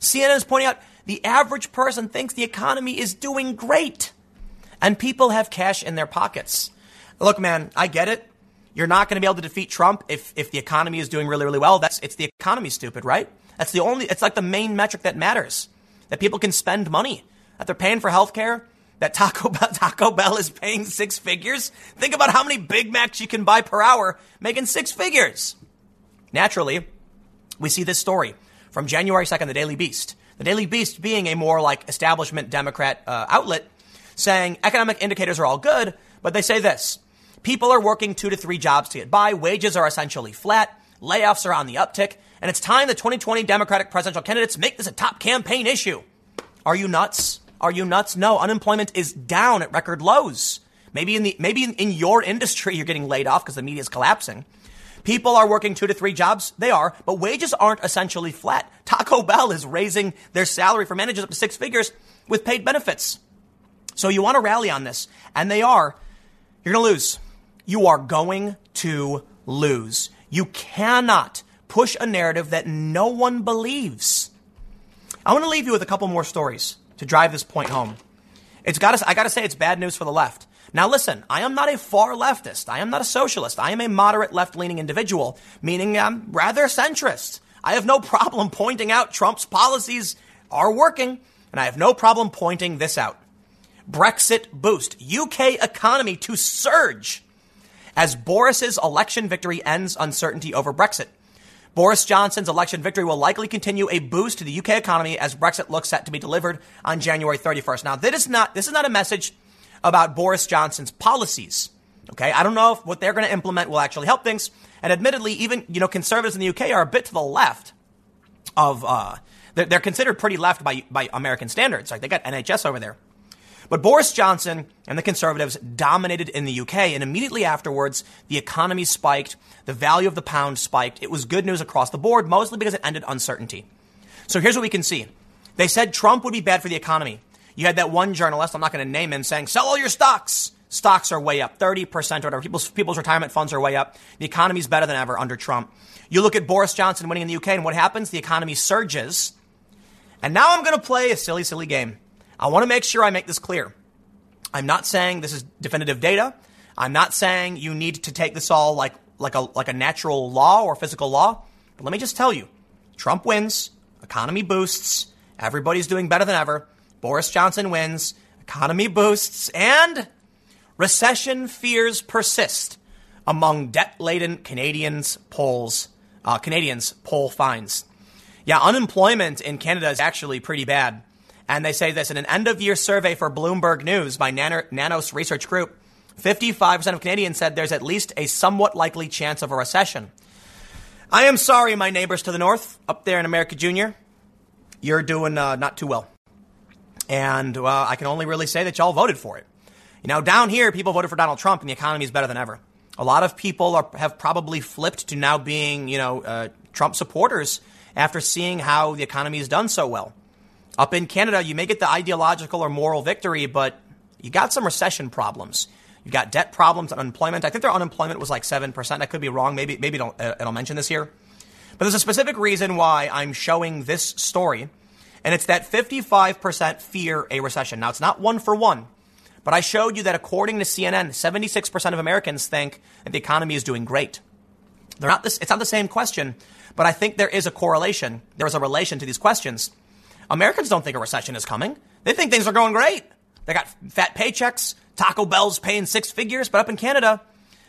CNN is pointing out the average person thinks the economy is doing great and people have cash in their pockets. Look, man, I get it. You're not going to be able to defeat Trump if, if the economy is doing really, really well. That's, it's the economy, stupid, right? That's the only, it's like the main metric that matters. That people can spend money, that they're paying for healthcare, that Taco (laughs) Bell, Taco Bell is paying six figures. Think about how many Big Macs you can buy per hour, making six figures. Naturally, we see this story from January 2nd, the Daily Beast. The Daily Beast being a more like establishment Democrat uh, outlet, saying economic indicators are all good, but they say this People are working two to three jobs to get by. Wages are essentially flat. Layoffs are on the uptick. And it's time the 2020 Democratic presidential candidates make this a top campaign issue. Are you nuts? Are you nuts? No, unemployment is down at record lows. Maybe in the, maybe in, your industry (laughs) you're getting laid off because the media is collapsing. People are working two to three jobs. They are, but wages aren't essentially flat. Taco Bell is raising their salary for managers up to six figures with paid benefits. So you want to rally on this, and they are. You're going to lose you are going to lose. You cannot push a narrative that no one believes. I want to leave you with a couple more stories to drive this point home. It's got to, I got to say it's bad news for the left. Now listen, I am not a far leftist. I am not a socialist. I am a moderate left-leaning individual, meaning I'm rather centrist. I have no problem pointing out Trump's policies are working, and I have no problem pointing this out. Brexit boost. UK economy to surge as Boris's election victory ends uncertainty over Brexit. Boris Johnson's election victory will likely continue a boost to the UK economy as Brexit looks set to be delivered on January 31st. Now, this is not, this is not a message about Boris Johnson's policies. Okay. I don't know if what they're going to implement will actually help things. And admittedly, even, you know, conservatives in the UK are a bit to the left of, uh, they're, they're considered pretty left by, by American standards. Like they got NHS over there. But Boris Johnson and the Conservatives dominated in the UK, and immediately afterwards, the economy spiked, the value of the pound spiked. It was good news across the board, mostly because it ended uncertainty. So here's what we can see. They said Trump would be bad for the economy. You had that one journalist, I'm not going to name him, saying, sell all your stocks. Stocks are way up, 30% or whatever. People's, people's retirement funds are way up. The economy's better than ever under Trump. You look at Boris Johnson winning in the UK, and what happens? The economy surges. And now I'm going to play a silly, silly game. I want to make sure I make this clear. I'm not saying this is definitive data. I'm not saying you need to take this all like, like, a, like a natural law or physical law. But let me just tell you Trump wins, economy boosts, everybody's doing better than ever. Boris Johnson wins, economy boosts, and recession fears persist among debt-laden Canadians polls. Uh, Canadians poll finds. Yeah, unemployment in Canada is actually pretty bad. And they say this in an end of year survey for Bloomberg News by Nanos Research Group. 55% of Canadians said there's at least a somewhat likely chance of a recession. I am sorry, my neighbors to the north, up there in America Junior. You're doing uh, not too well. And uh, I can only really say that y'all voted for it. You know, down here, people voted for Donald Trump and the economy is better than ever. A lot of people are, have probably flipped to now being, you know, uh, Trump supporters after seeing how the economy has done so well. Up in Canada, you may get the ideological or moral victory, but you got some recession problems. You've got debt problems, unemployment. I think their unemployment was like 7%. I could be wrong. Maybe, maybe don't, uh, it'll mention this here. But there's a specific reason why I'm showing this story, and it's that 55% fear a recession. Now, it's not one for one, but I showed you that according to CNN, 76% of Americans think that the economy is doing great. They're not this, it's not the same question, but I think there is a correlation. There is a relation to these questions. Americans don't think a recession is coming. They think things are going great. They got fat paychecks. Taco Bell's paying six figures, but up in Canada,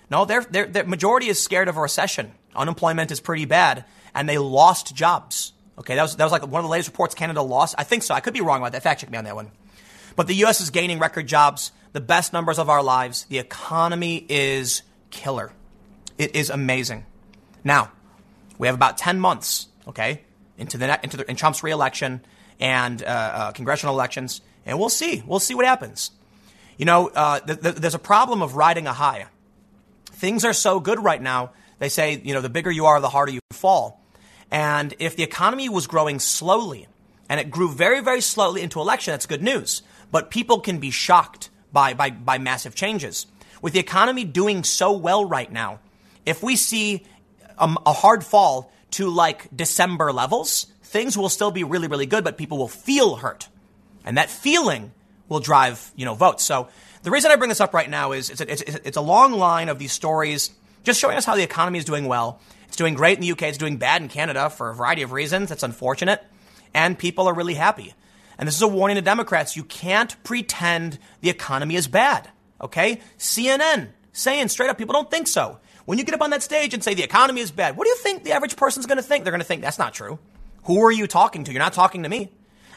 no, their their majority is scared of a recession. Unemployment is pretty bad, and they lost jobs. Okay, that was that was like one of the latest reports Canada lost. I think so. I could be wrong about that. Fact check me on that one. But the U.S. is gaining record jobs, the best numbers of our lives. The economy is killer. It is amazing. Now, we have about ten months, okay, into the into the, in Trump's reelection and uh, uh, congressional elections, and we'll see. We'll see what happens. You know, uh, th- th- there's a problem of riding a high. Things are so good right now. They say, you know, the bigger you are, the harder you fall. And if the economy was growing slowly, and it grew very, very slowly into election, that's good news. But people can be shocked by, by, by massive changes. With the economy doing so well right now, if we see a, a hard fall to like December levels, things will still be really, really good, but people will feel hurt. And that feeling will drive, you know, votes. So the reason I bring this up right now is it's a, it's, it's a long line of these stories just showing us how the economy is doing well. It's doing great in the UK. It's doing bad in Canada for a variety of reasons. That's unfortunate. And people are really happy. And this is a warning to Democrats. You can't pretend the economy is bad. Okay? CNN saying straight up, people don't think so. When you get up on that stage and say the economy is bad, what do you think the average person's going to think? They're going to think that's not true. Who are you talking to? You're not talking to me.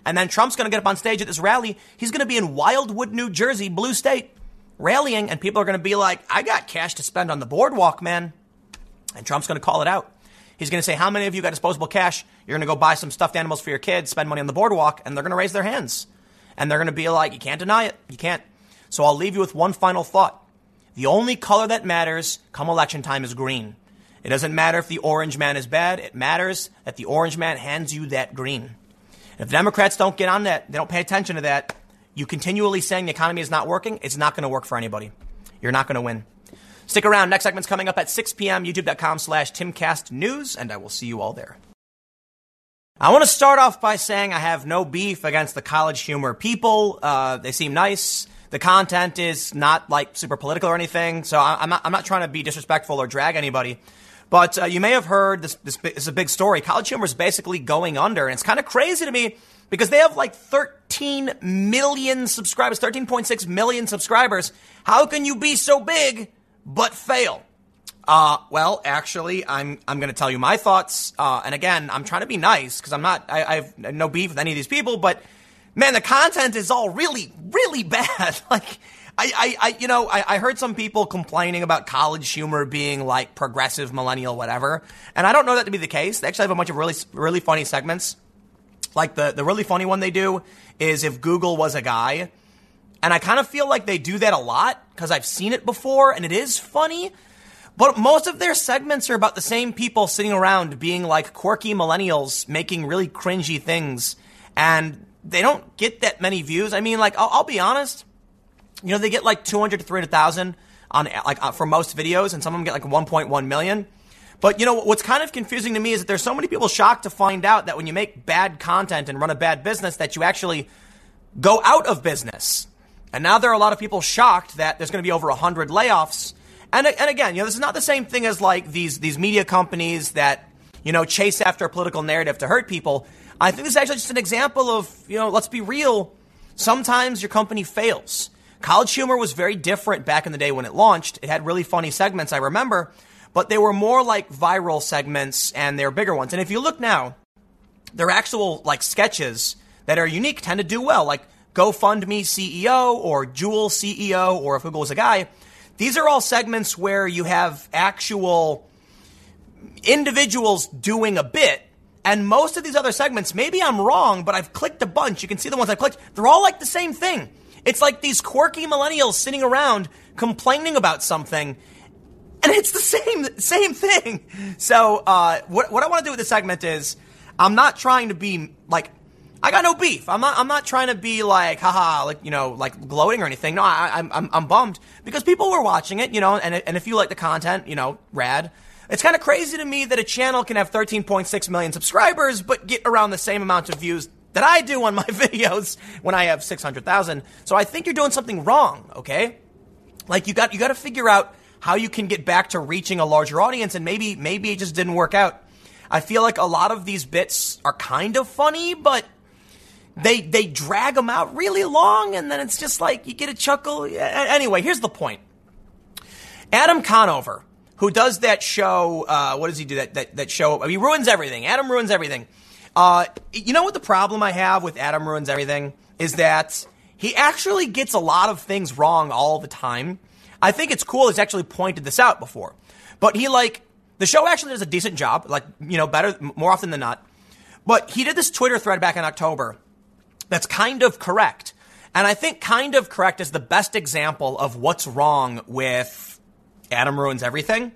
And then Trump's going to get up on stage at this rally. He's going to be in Wildwood, New Jersey, blue state, rallying, and people are going to be like, I got cash to spend on the boardwalk, man. And Trump's going to call it out. He's going to say, How many of you got disposable cash? You're going to go buy some stuffed animals for your kids, spend money on the boardwalk, and they're going to raise their hands. And they're going to be like, You can't deny it. You can't. So I'll leave you with one final thought. The only color that matters come election time is green. It doesn't matter if the orange man is bad. It matters that the orange man hands you that green. If Democrats don't get on that, they don't pay attention to that, you continually saying the economy is not working, it's not going to work for anybody. You're not going to win. Stick around. Next segment's coming up at 6 p.m. YouTube.com slash Timcast News, and I will see you all there. I want to start off by saying I have no beef against the college humor people. Uh, they seem nice. The content is not like super political or anything, so I'm not, I'm not trying to be disrespectful or drag anybody. But uh, you may have heard this, this, is a big story. College Humor is basically going under, and it's kind of crazy to me because they have like 13 million subscribers, 13.6 million subscribers. How can you be so big but fail? Uh, well, actually, I'm I'm going to tell you my thoughts. Uh, and again, I'm trying to be nice because I'm not. I, I have no beef with any of these people, but man, the content is all really, really (laughs) bad. like I, I, I you know, I, I heard some people complaining about college humor being like progressive, millennial, whatever. And I don't know that to be the case. They actually have a bunch of really, really funny segments. Like the, the really funny one they do is if Google was a guy. And I kind of feel like they do that a lot because I've seen it before and it is funny. But most of their segments are about the same people sitting around being like quirky millennials making really cringy things. And they don't get that many views. I mean, like, I'll, I'll be honest. You know, they get like 200 to 300,000 on like uh, for most videos, and some of them get like 1.1 million. But you know what's kind of confusing to me is that there's so many people shocked to find out that when you make bad content and run a bad business, that you actually go out of business. And now there are a lot of people shocked that there's going to be over 100 layoffs. And, and again, you know, this is not the same thing as like these these media companies that you know chase after a political narrative to hurt people. I think this is actually just an example of you know, let's be real Sometimes your company fails. College Humor was very different back in the day when it launched. It had really funny segments, I remember, but they were more like viral segments and they're bigger ones. And if you look now, their actual like sketches that are unique tend to do well, like GoFundMe CEO or Jewel CEO, or if Google is a guy. These are all segments where you have actual individuals doing a bit. And most of these other segments, maybe I'm wrong, but I've clicked a bunch. You can see the ones I've clicked. They're all like the same thing. It's like these quirky millennials sitting around complaining about something, and it's the same same thing. So, uh, what what I want to do with this segment is, I'm not trying to be like, I got no beef. I'm not I'm not trying to be like, haha, like you know, like gloating or anything. No, I, I'm I'm I'm bummed because people were watching it, you know, and and if you like the content, you know, rad. It's kind of crazy to me that a channel can have 13.6 million subscribers but get around the same amount of views that I do on my (laughs) videos when I have 600,000. So I think you're doing something wrong, okay? Like you got you got to figure out how you can get back to reaching a larger audience and maybe maybe it just didn't work out. I feel like a lot of these bits are kind of funny, but they they drag them out really long and then it's just like you get a chuckle. Anyway, here's the point. Adam Conover, who does that show, uh, what does he do? That, that, that show, I mean, he ruins everything. Adam ruins everything. Uh, you know what the problem I have with Adam Ruins Everything is that he actually gets a lot of things wrong all the time. I think it's cool he's actually pointed this out before. But he like the show actually does a decent job, like, you know, better more often than not. But he did this Twitter thread back in October that's kind of correct. And I think kind of correct is the best example of what's wrong with Adam Ruins Everything.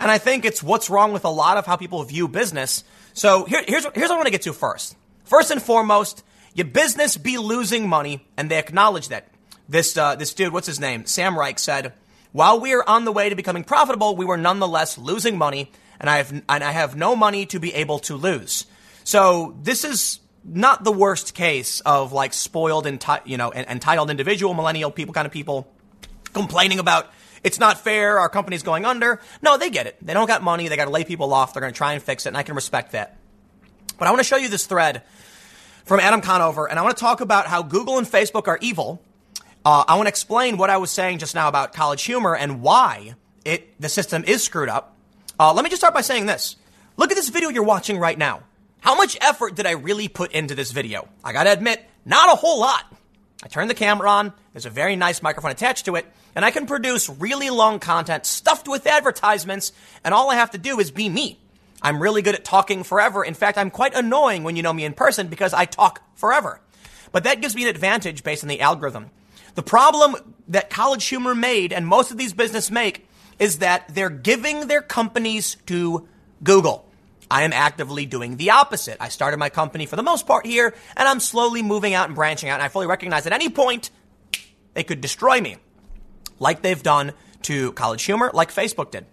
And I think it's what's wrong with a lot of how people view business so here, here's, here's what I want to get to first. First and foremost, your business be losing money, and they acknowledge that. This, uh, this dude, what's his name? Sam Reich said, while we are on the way to becoming profitable, we were nonetheless losing money, and I have, and I have no money to be able to lose. So this is not the worst case of like spoiled, enti- you know, entitled individual, millennial people kind of people complaining about it's not fair. Our company's going under. No, they get it. They don't got money. They got to lay people off. They're going to try and fix it. And I can respect that. But I want to show you this thread from Adam Conover, and I want to talk about how Google and Facebook are evil. Uh, I want to explain what I was saying just now about college humor and why it the system is screwed up. Uh, let me just start by saying this. Look at this video you're watching right now. How much effort did I really put into this video? I gotta admit, not a whole lot. I turned the camera on. There's a very nice microphone attached to it and I can produce really long content stuffed with advertisements, and all I have to do is be me. I'm really good at talking forever. In fact, I'm quite annoying when you know me in person because I talk forever. But that gives me an advantage based on the algorithm. The problem that College Humor made and most of these businesses make is that they're giving their companies to Google. I am actively doing the opposite. I started my company for the most part here, and I'm slowly moving out and branching out, and I fully recognize at any point they could destroy me like they've done to College Humor, like Facebook did.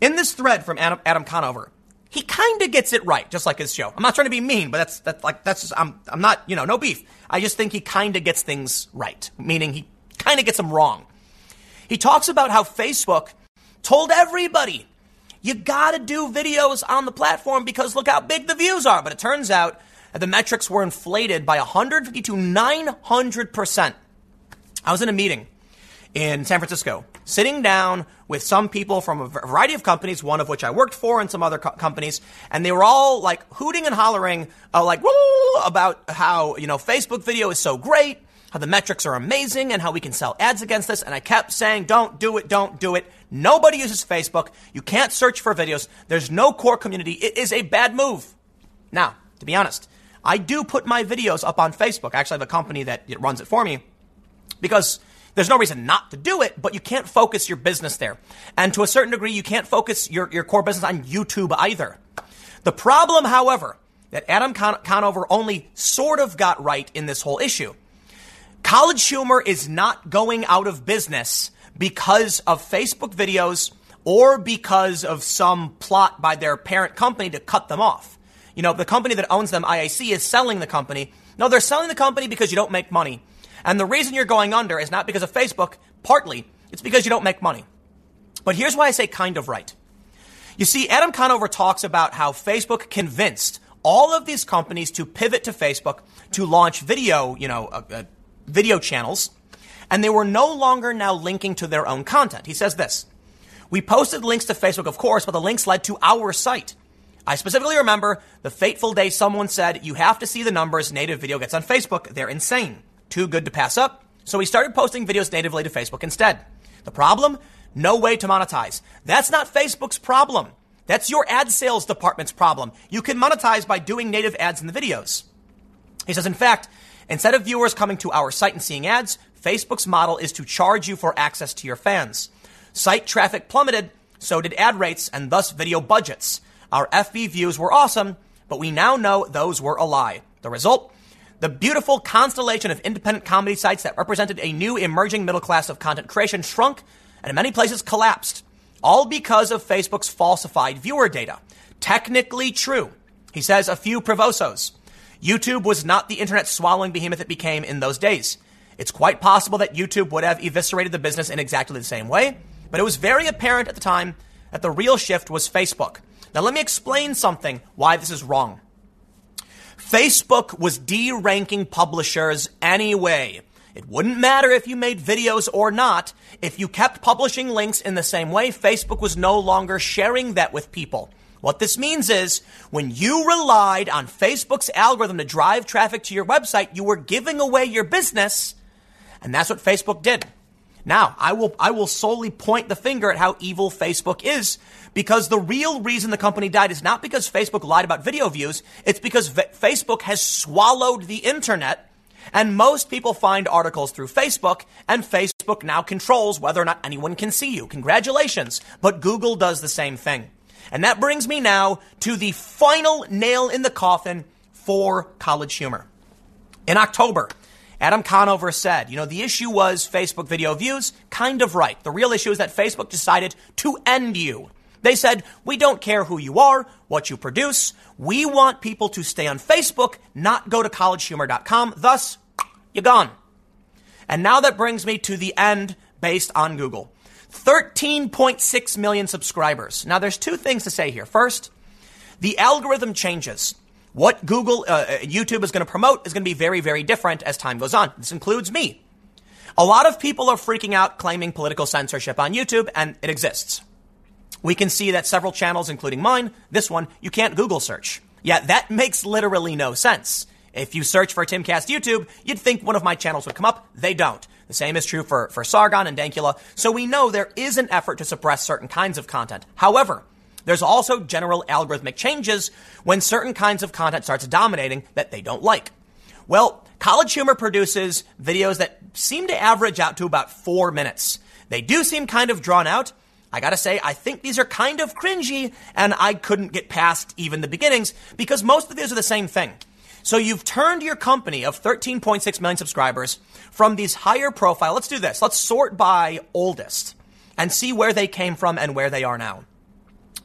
In this thread from Adam, Adam Conover, he kind of gets it right, just like his show. I'm not trying to be mean, but that's that's like that's just I'm I'm not you know no beef. I just think he kind of gets things right, meaning he kind of gets them wrong. He talks about how Facebook told everybody you got to do videos on the platform because look how big the views are. But it turns out that the metrics were inflated by 150 to 900 percent. I was in a meeting in San Francisco, sitting down with some people from a variety of companies, one of which I worked for and some other co- companies, and they were all like hooting and hollering, uh, like about how you know Facebook video is so great, how the metrics are amazing, and how we can sell ads against this. And I kept saying, "Don't do it, don't do it." Nobody uses Facebook. You can't search for videos. There's no core community. It is a bad move. Now, to be honest, I do put my videos up on Facebook. I actually have a company that runs it for me because there's no reason not to do it, but you can't focus your business there. And to a certain degree, you can't focus your, your core business on YouTube either. The problem, however, that Adam Con- Conover only sort of got right in this whole issue. College Humor is not going out of business because of Facebook videos or because of some plot by their parent company to cut them off. You know, the company that owns them, IAC, is selling the company. No, they're selling the company because you don't make money. And the reason you're going under is not because of Facebook, partly, it's because you don't make money. But here's why I say kind of right. You see, Adam Conover talks about how Facebook convinced all of these companies to pivot to Facebook to launch video, you know, uh, uh, video channels, and they were no longer now linking to their own content. He says this We posted links to Facebook, of course, but the links led to our site. I specifically remember the fateful day someone said, You have to see the numbers native video gets on Facebook. They're insane. Too good to pass up. So we started posting videos natively to Facebook instead. The problem? No way to monetize. That's not Facebook's problem. That's your ad sales department's problem. You can monetize by doing native ads in the videos. He says, in fact, instead of viewers coming to our site and seeing ads, Facebook's model is to charge you for access to your fans. Site traffic plummeted, so did ad rates and thus video budgets. Our FB views were awesome, but we now know those were a lie. The result? The beautiful constellation of independent comedy sites that represented a new emerging middle class of content creation shrunk and in many places collapsed, all because of Facebook's falsified viewer data. Technically true. He says a few provosos. YouTube was not the internet swallowing behemoth it became in those days. It's quite possible that YouTube would have eviscerated the business in exactly the same way, but it was very apparent at the time that the real shift was Facebook. Now, let me explain something why this is wrong. Facebook was de-ranking publishers anyway. It wouldn't matter if you made videos or not. If you kept publishing links in the same way, Facebook was no longer sharing that with people. What this means is when you relied on Facebook's algorithm to drive traffic to your website, you were giving away your business. And that's what Facebook did. Now, I will, I will solely point the finger at how evil Facebook is because the real reason the company died is not because Facebook lied about video views. It's because v- Facebook has swallowed the internet and most people find articles through Facebook, and Facebook now controls whether or not anyone can see you. Congratulations. But Google does the same thing. And that brings me now to the final nail in the coffin for College Humor. In October, Adam Conover said, you know, the issue was Facebook video views. Kind of right. The real issue is that Facebook decided to end you. They said, we don't care who you are, what you produce. We want people to stay on Facebook, not go to collegehumor.com. Thus, you're gone. And now that brings me to the end based on Google. 13.6 million subscribers. Now, there's two things to say here. First, the algorithm changes. What Google, uh, uh YouTube is going to promote is going to be very, very different as time goes on. This includes me. A lot of people are freaking out claiming political censorship on YouTube, and it exists. We can see that several channels, including mine, this one, you can't Google search. Yeah, that (laughs) makes literally no sense. If you search for Timcast YouTube, you'd think one of my channels would come up. They don't. The same is true for, for Sargon and Dankula. So we know there is an effort to suppress certain kinds of content. However, there's also general algorithmic changes when certain kinds of content starts dominating that they don't like. Well, College Humor produces videos that seem to average out to about four minutes. They do seem kind of drawn out. I gotta say, I think these are kind of cringy, and I couldn't get past even the beginnings because most of these are the same thing. So you've turned your company of 13.6 million subscribers from these higher profile. Let's do this. Let's sort by oldest and see where they came from and where they are now.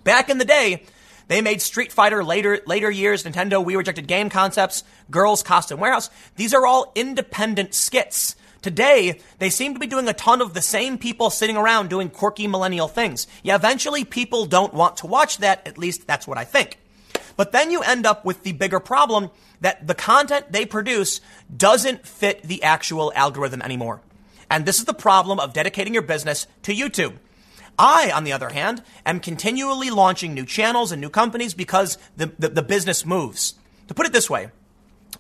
Back in the day, they made Street Fighter later later years, Nintendo Wii Rejected Game Concepts, Girls Costume Warehouse. These are all independent skits. Today, they seem to be doing a ton of the same people sitting around doing quirky millennial things. Yeah, eventually people don't want to watch that, at least that's what I think. But then you end up with the bigger problem that the content they produce doesn't fit the actual algorithm anymore. And this is the problem of dedicating your business to YouTube. I, on the other hand, am continually launching new channels and new companies because the, the, the business moves. To put it this way,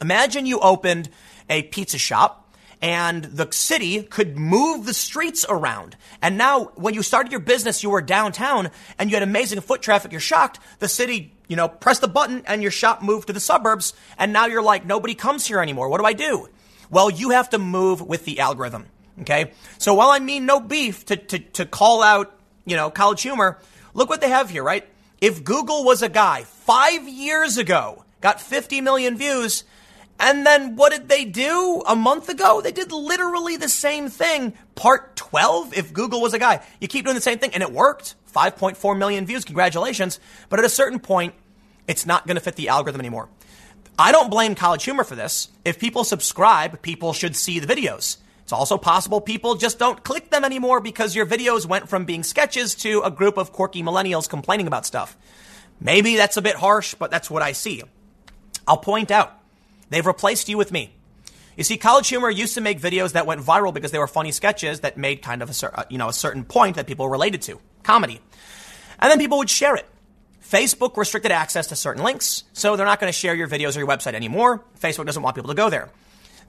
imagine you opened a pizza shop and the city could move the streets around. And now, when you started your business, you were downtown and you had amazing foot traffic. You're shocked. The city, you know, press the button and your shop moved to the suburbs. And now you're like, nobody comes here anymore. What do I do? Well, you have to move with the algorithm. Okay. So while I mean no beef to, to, to call out, you know, college humor, look what they have here, right? If Google was a guy five years ago, got 50 million views, and then what did they do a month ago? They did literally the same thing. Part 12, if Google was a guy. You keep doing the same thing, and it worked. 5.4 million views. Congratulations. But at a certain point, it's not going to fit the algorithm anymore. I don't blame College Humor for this. If people subscribe, people should see the videos. It's also possible people just don't click them anymore because your videos went from being sketches to a group of quirky millennials complaining about stuff. Maybe that's a bit harsh, but that's what I see. I'll point out They've replaced you with me. You see, College Humor used to make videos that went viral because they were funny sketches that made kind of a, uh, you know, a certain point that people related to, comedy. And then people would share it. Facebook restricted access to certain links, so they're not going to share your videos or your website anymore. Facebook doesn't want people to go there.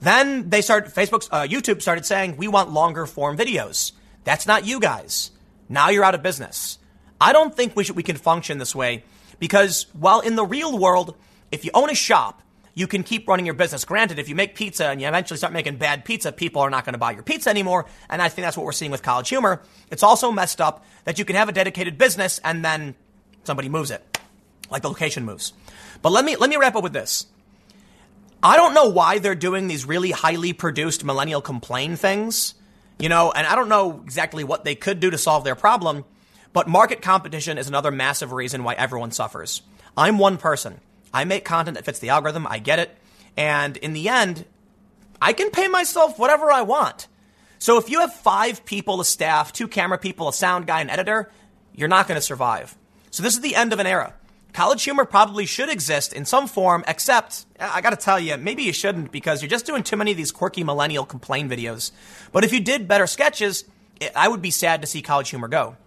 Then they started, Facebook's, uh, YouTube started saying, we want longer form videos. That's not you guys. Now you're out of business. I don't think we should, we can function this way because while in the real world, if you own a shop, you can keep running your business. Granted, if you make pizza and you eventually start making bad pizza, people are not going to buy your pizza anymore. And I think that's what we're seeing with college humor. It's also messed up that you can have a dedicated business and then somebody moves it, like the location moves. But let me, let me wrap up with this. I don't know why they're doing these really highly produced millennial complain things, you know, and I don't know exactly what they could do to solve their problem, but market competition is another massive reason why everyone suffers. I'm one person. I make content that fits the algorithm. I get it. And in the end, I can pay myself whatever I want. So if you have five people, a staff, two camera people, a sound guy, an editor, you're not going to survive. So this is the end of an era. College humor probably should exist in some form, except I got to tell you, maybe you shouldn't because you're just doing too many of these quirky millennial complain videos. But if you did better sketches, I would be sad to see college humor go.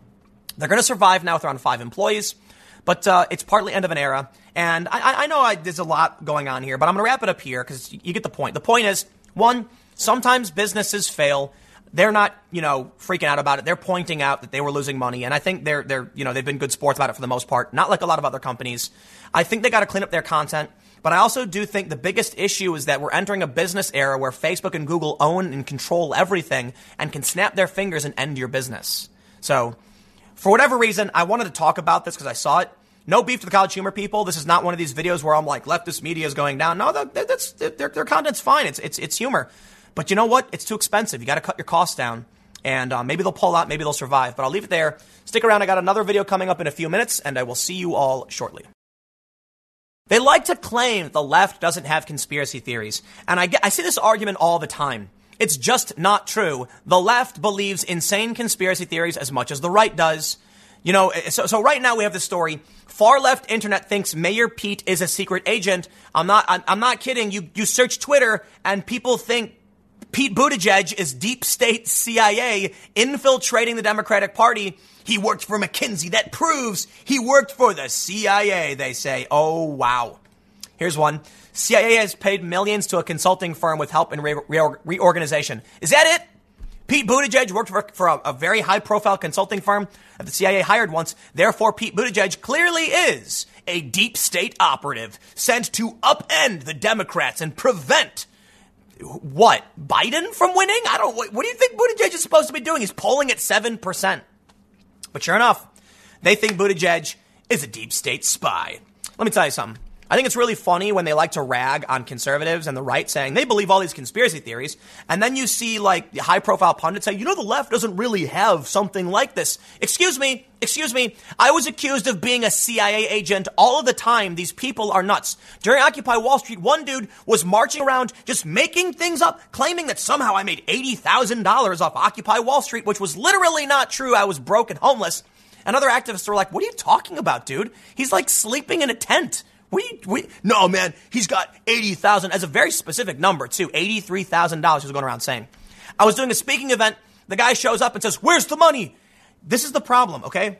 They're to survive now with around five employees. But uh, it's partly end of an era. And I, I know I, there's a lot going on here, but I'm to wrap it up here because you get the point. The point is one, sometimes businesses fail they're not, you know, freaking out about it. They're pointing out that they were losing money, and I think they're they're you know they've been good sports about it for the most part. Not like a lot of other companies. I think they got to clean up their content, but I also do think the biggest issue is that we're entering a business era where Facebook and Google own and control everything and can snap their fingers and end your business. So for whatever reason, I wanted to talk about this because I saw it. No beef to the college humor people. This is not one of these videos where I'm like, leftist media is going down. No, that, that's, their, their content's fine. It's, it's, it's humor. But you know what? It's too expensive. You got to cut your costs down. And uh, maybe they'll pull out, maybe they'll survive. But I'll leave it there. Stick around. I got another video coming up in a few minutes, and I will see you all shortly. They like to claim the left doesn't have conspiracy theories. And I, get, I see this argument all the time. It's just not true. The left believes insane conspiracy theories as much as the right does. You know, so, so right now we have the story. Far left internet thinks Mayor Pete is a secret agent. I'm not, I'm, I'm not kidding. You, you search Twitter and people think Pete Buttigieg is deep state CIA infiltrating the Democratic Party. He worked for McKinsey. That proves he worked for the CIA, they say. Oh, wow. Here's one. CIA has paid millions to a consulting firm with help in re- re- reorganization. Is that it? Pete Buttigieg worked for, for a, a very high profile consulting firm that the CIA hired once. Therefore, Pete Buttigieg clearly is a deep state operative sent to upend the Democrats and prevent what Biden from winning? I don't. What, do you think Buttigieg is supposed to be doing? He's polling at seven percent. But sure enough, they think Buttigieg is a deep state spy. Let me tell you something. I think it's really funny when they like to rag on conservatives and the right saying they believe all these conspiracy theories. And then you see like high profile pundits say, you know, the left doesn't really have something like this. Excuse me. Excuse me. I was accused of being a CIA agent all of the time. These people are nuts. During Occupy Wall Street, one dude was marching around just making things up, claiming that somehow I made $80,000 off Occupy Wall Street, which was literally not true. I was broke and homeless. And other activists were like, what are you talking about, dude? He's like sleeping in a tent. We, we, no, man, he's got 80,000 as a very specific number, too. $83,000 he was going around saying. I was doing a speaking event. The guy shows up and says, Where's the money? This is the problem, okay?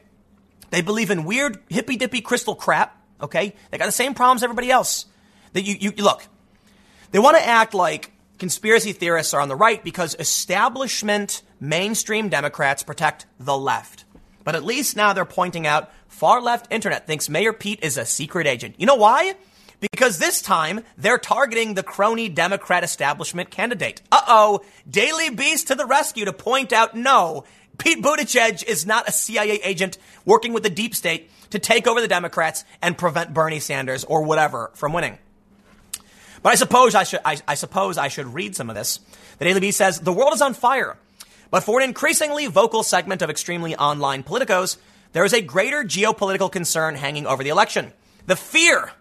They believe in weird, hippy dippy crystal crap, okay? They got the same problems everybody else. That you, you, look, they want to act like conspiracy theorists are on the right because establishment mainstream Democrats protect the left. But at least now they're pointing out far left internet thinks Mayor Pete is a secret agent. You know why? Because this time they're targeting the crony Democrat establishment candidate. Uh oh, Daily Beast to the rescue to point out no, Pete Buttigieg is not a CIA agent working with the deep state to take over the Democrats and prevent Bernie Sanders or whatever from winning. But I suppose I should, I, I suppose I should read some of this. The Daily Beast says the world is on fire. But for an increasingly vocal segment of extremely online politicos, there is a greater geopolitical concern hanging over the election. The fear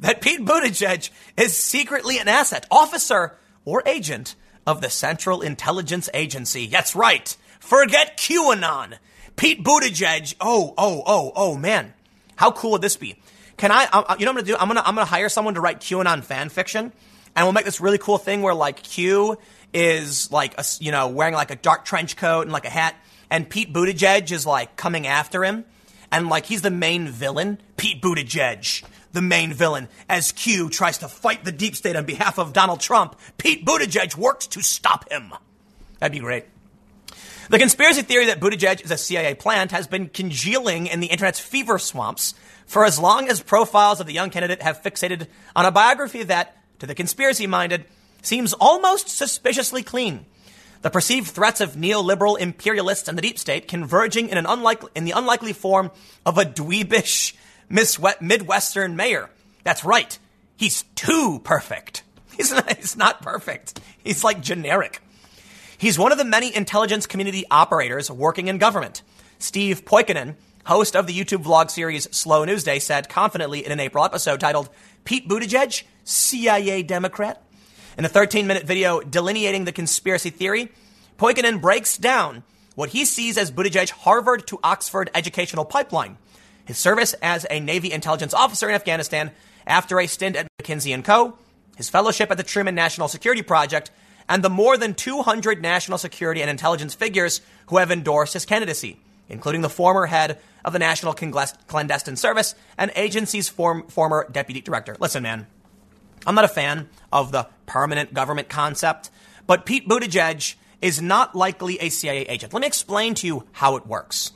that Pete Buttigieg is secretly an asset, officer, or agent of the Central Intelligence Agency. That's right. Forget QAnon. Pete Buttigieg. Oh, oh, oh, oh, man. How cool would this be? Can I, uh, you know what I'm gonna do? I'm gonna, I'm gonna hire someone to write QAnon fan fiction and we'll make this really cool thing where like Q is like a, you know wearing like a dark trench coat and like a hat, and Pete Buttigieg is like coming after him, and like he's the main villain. Pete Buttigieg, the main villain, as Q tries to fight the deep state on behalf of Donald Trump. Pete Buttigieg works to stop him. That'd be great. The conspiracy theory that Buttigieg is a CIA plant has been congealing in the internet's fever swamps for as long as profiles of the young candidate have fixated on a biography that, to the conspiracy minded, seems almost suspiciously clean. The perceived threats of neoliberal imperialists and the deep state converging in, an unlikely, in the unlikely form of a dweebish Midwestern mayor. That's right. He's too perfect. (laughs) He's not, he's not perfect. He's like generic. He's one of the many intelligence community operators working in government. Steve Poikonen, host of the YouTube vlog series Slow News Day, said confidently in an April episode titled Pete Buttigieg, CIA Democrat. In a 13 minute video delineating the conspiracy theory, Poikonen breaks down what he sees as Buttigieg's Harvard to Oxford educational pipeline, his service as a Navy intelligence officer in Afghanistan after a stint at McKinsey & Co., his fellowship at the Truman National Security Project, and the more than 200 national security and intelligence figures who have endorsed his candidacy, including the former head of the National Clandestine Service and agency's form, former deputy director. Listen, man, I'm not a fan of the permanent government concept, but Pete Buttigieg is not likely a CIA agent. Let me explain to you how it works.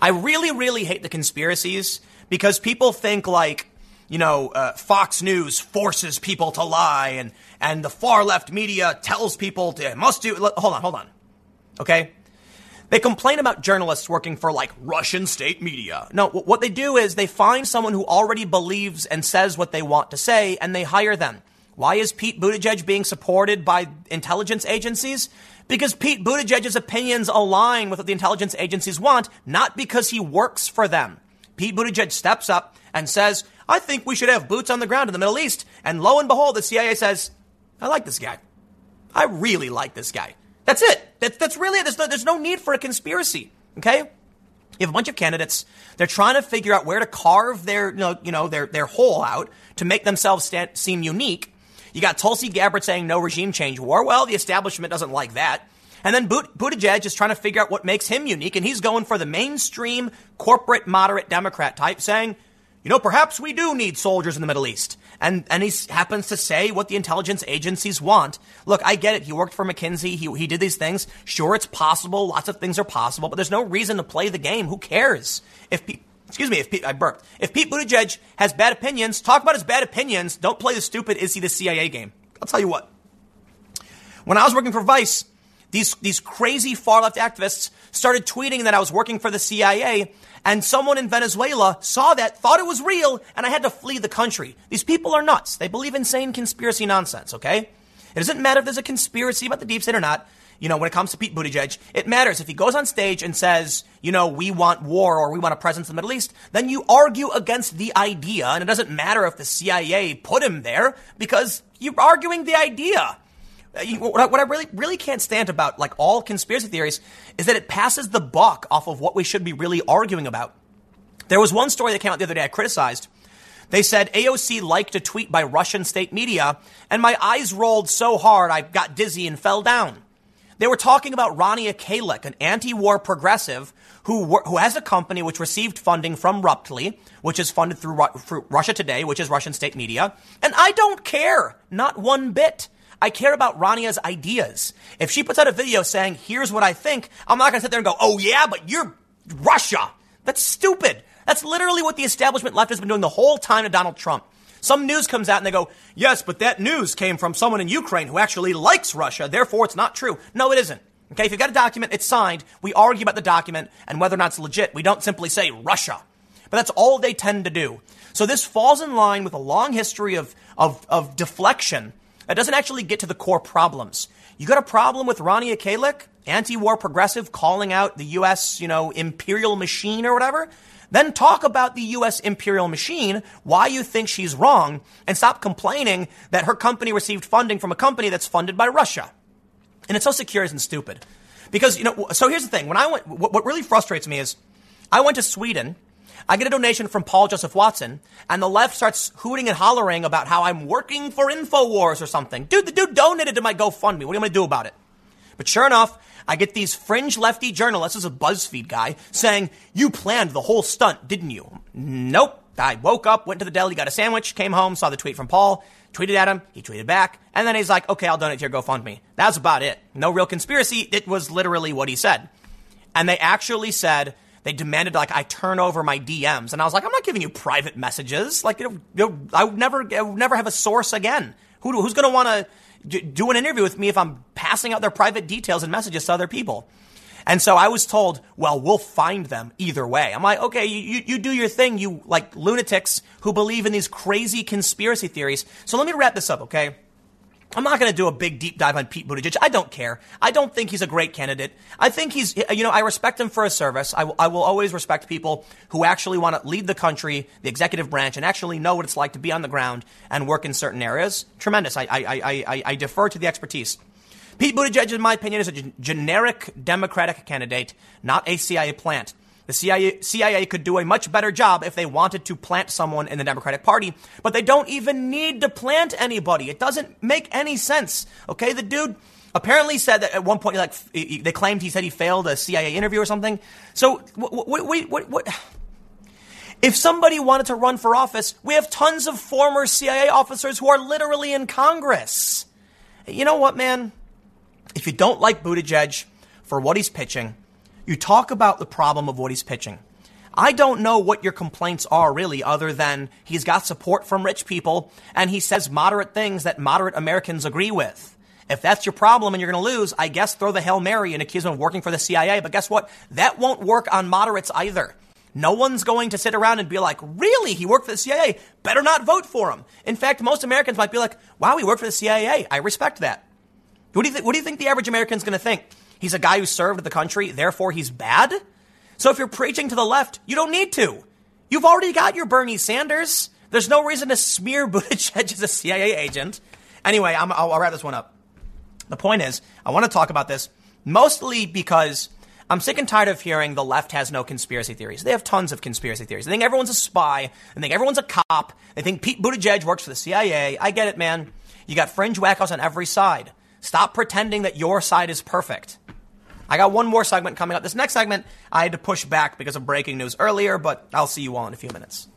I really, really hate the conspiracies because people think like, you know, uh, Fox News forces people to lie and and the far left media tells people to must do. Hold on, hold on. Okay? They complain about journalists working for like Russian state media. No, what they do is they find someone who already believes and says what they want to say and they hire them. Why is Pete Buttigieg being supported by intelligence agencies? Because Pete Buttigieg's opinions align with what the intelligence agencies want, not because he works for them. Pete Buttigieg steps up and says, I think we should have boots on the ground in the Middle East. And lo and behold, the CIA says, I like this guy. I really like this guy. That's it. That, that's really it. There's no, there's no need for a conspiracy. Okay? You have a bunch of candidates. They're trying to figure out where to carve their, you know, you know their, their hole out to make themselves stand, seem unique. You got Tulsi Gabbard saying no regime change war. Well, the establishment doesn't like that. And then Buttigieg is trying to figure out what makes him unique, and he's going for the mainstream corporate moderate Democrat type, saying, you know, perhaps we do need soldiers in the Middle East. And, and he happens to say what the intelligence agencies want. Look, I get it. He worked for McKinsey. He, he did these things. Sure, it's possible. Lots of things are possible, but there's no reason to play the game. Who cares? If Pete, excuse me, if Pete, I burped. If Pete Buttigieg has bad opinions, talk about his bad opinions. Don't play the stupid is he the CIA game. I'll tell you what. When I was working for Vice, these, these crazy far left activists started tweeting that I was working for the CIA and someone in Venezuela saw that, thought it was real, and I had to flee the country. These people are nuts. They believe insane conspiracy nonsense, okay? It doesn't matter if there's a conspiracy about the deep state or not. You know, when it comes to Pete Buttigieg, it matters. If he goes on stage and says, you know, we want war or we want a presence in the Middle East, then you argue against the idea. And it doesn't matter if the CIA put him there because you're arguing the idea. Uh, what I really, really can't stand about like all conspiracy theories is that it passes the buck off of what we should be really arguing about. There was one story that came out the other day I criticized. They said AOC liked a tweet by Russian state media, and my eyes rolled so hard I got dizzy and fell down. They were talking about Rania Khalek, an anti-war progressive who, who has a company which received funding from Ruptly, which is funded through, through Russia Today, which is Russian state media. And I don't care, not one bit. I care about Rania's ideas. If she puts out a video saying, here's what I think, I'm not going to sit there and go, oh yeah, but you're Russia. That's stupid. That's literally what the establishment left has been doing the whole time to Donald Trump. Some news comes out and they go, yes, but that news came from someone in Ukraine who actually likes Russia, therefore it's not true. No, it isn't. Okay, if you've got a document, it's signed, we argue about the document and whether or not it's legit. We don't simply say Russia. But that's all they tend to do. So this falls in line with a long history of, of, of deflection that doesn't actually get to the core problems. You got a problem with Rania Khalek, anti-war progressive, calling out the U.S., you know, imperial machine or whatever? Then talk about the U.S. imperial machine, why you think she's wrong, and stop complaining that her company received funding from a company that's funded by Russia. And it's so secure and stupid. Because, you know, so here's the thing. When I went, what really frustrates me is I went to Sweden I get a donation from Paul Joseph Watson, and the left starts hooting and hollering about how I'm working for InfoWars or something. Dude, the dude donated to my GoFundMe. What am I going to do about it? But sure enough, I get these fringe lefty journalists, this is a BuzzFeed guy, saying, You planned the whole stunt, didn't you? Nope. I woke up, went to the deli, got a sandwich, came home, saw the tweet from Paul, tweeted at him, he tweeted back, and then he's like, Okay, I'll donate to your GoFundMe. That's about it. No real conspiracy. It was literally what he said. And they actually said, they demanded like I turn over my DMs, and I was like, I'm not giving you private messages. Like, you know, I would never, I never have a source again. Who, who's going to want to do an interview with me if I'm passing out their private details and messages to other people. And so I was told, well, we'll find them either way. I'm like, okay, you, you do your thing, you like lunatics who believe in these crazy conspiracy theories. So let me wrap this up, okay? I'm not going to do a big deep dive on Pete Buttigieg. I don't care. I don't think he's a great candidate. I think he's, you know, I respect him for his service. I, w- I will always respect people who actually want to lead the country, the executive branch, and actually know what it's like to be on the ground and work in certain areas. Tremendous. I, I, I, I, I defer to the expertise. Pete Buttigieg, in my opinion, is a g- generic Democratic candidate, not a CIA plant. The CIA, CIA could do a much better job if they wanted to plant someone in the Democratic Party, but they don't even need to plant anybody. It doesn't make any sense. Okay, the dude apparently said that at one point, like they claimed he said he failed a CIA interview or something. So wait, what, what? If somebody wanted to run for office, we have tons of former CIA officers who are literally in Congress. You know what, man? If you don't like Buttigieg for what he's pitching, you talk about the problem of what he's pitching. I don't know what your complaints are really, other than he's got support from rich people and he says moderate things that moderate Americans agree with. If that's your problem and you're going to lose, I guess throw the Hail Mary and accuse him of working for the CIA. But guess what? That won't work on moderates either. No one's going to sit around and be like, really? He worked for the CIA? Better not vote for him. In fact, most Americans might be like, wow, he worked for the CIA. I respect that. What do you, th- what do you think the average American's going to think? He's a guy who served the country, therefore he's bad? So if you're preaching to the left, you don't need to. You've already got your Bernie Sanders. There's no reason to smear (laughs) Buttigieg as a CIA agent. Anyway, i will wrap this one up. The point is, I want to talk about this mostly because I'm sick and tired of hearing the left has no conspiracy theories. They have tons of conspiracy theories. They think everyone's a spy. They think everyone's a cop. They think Pete Buttigieg works for the CIA. I get it, man. You got fringe wackos on every side. Stop pretending that your side is perfect. I got one more segment coming up. This next segment I had to push back because of breaking news earlier, but I'll see you all in a few minutes.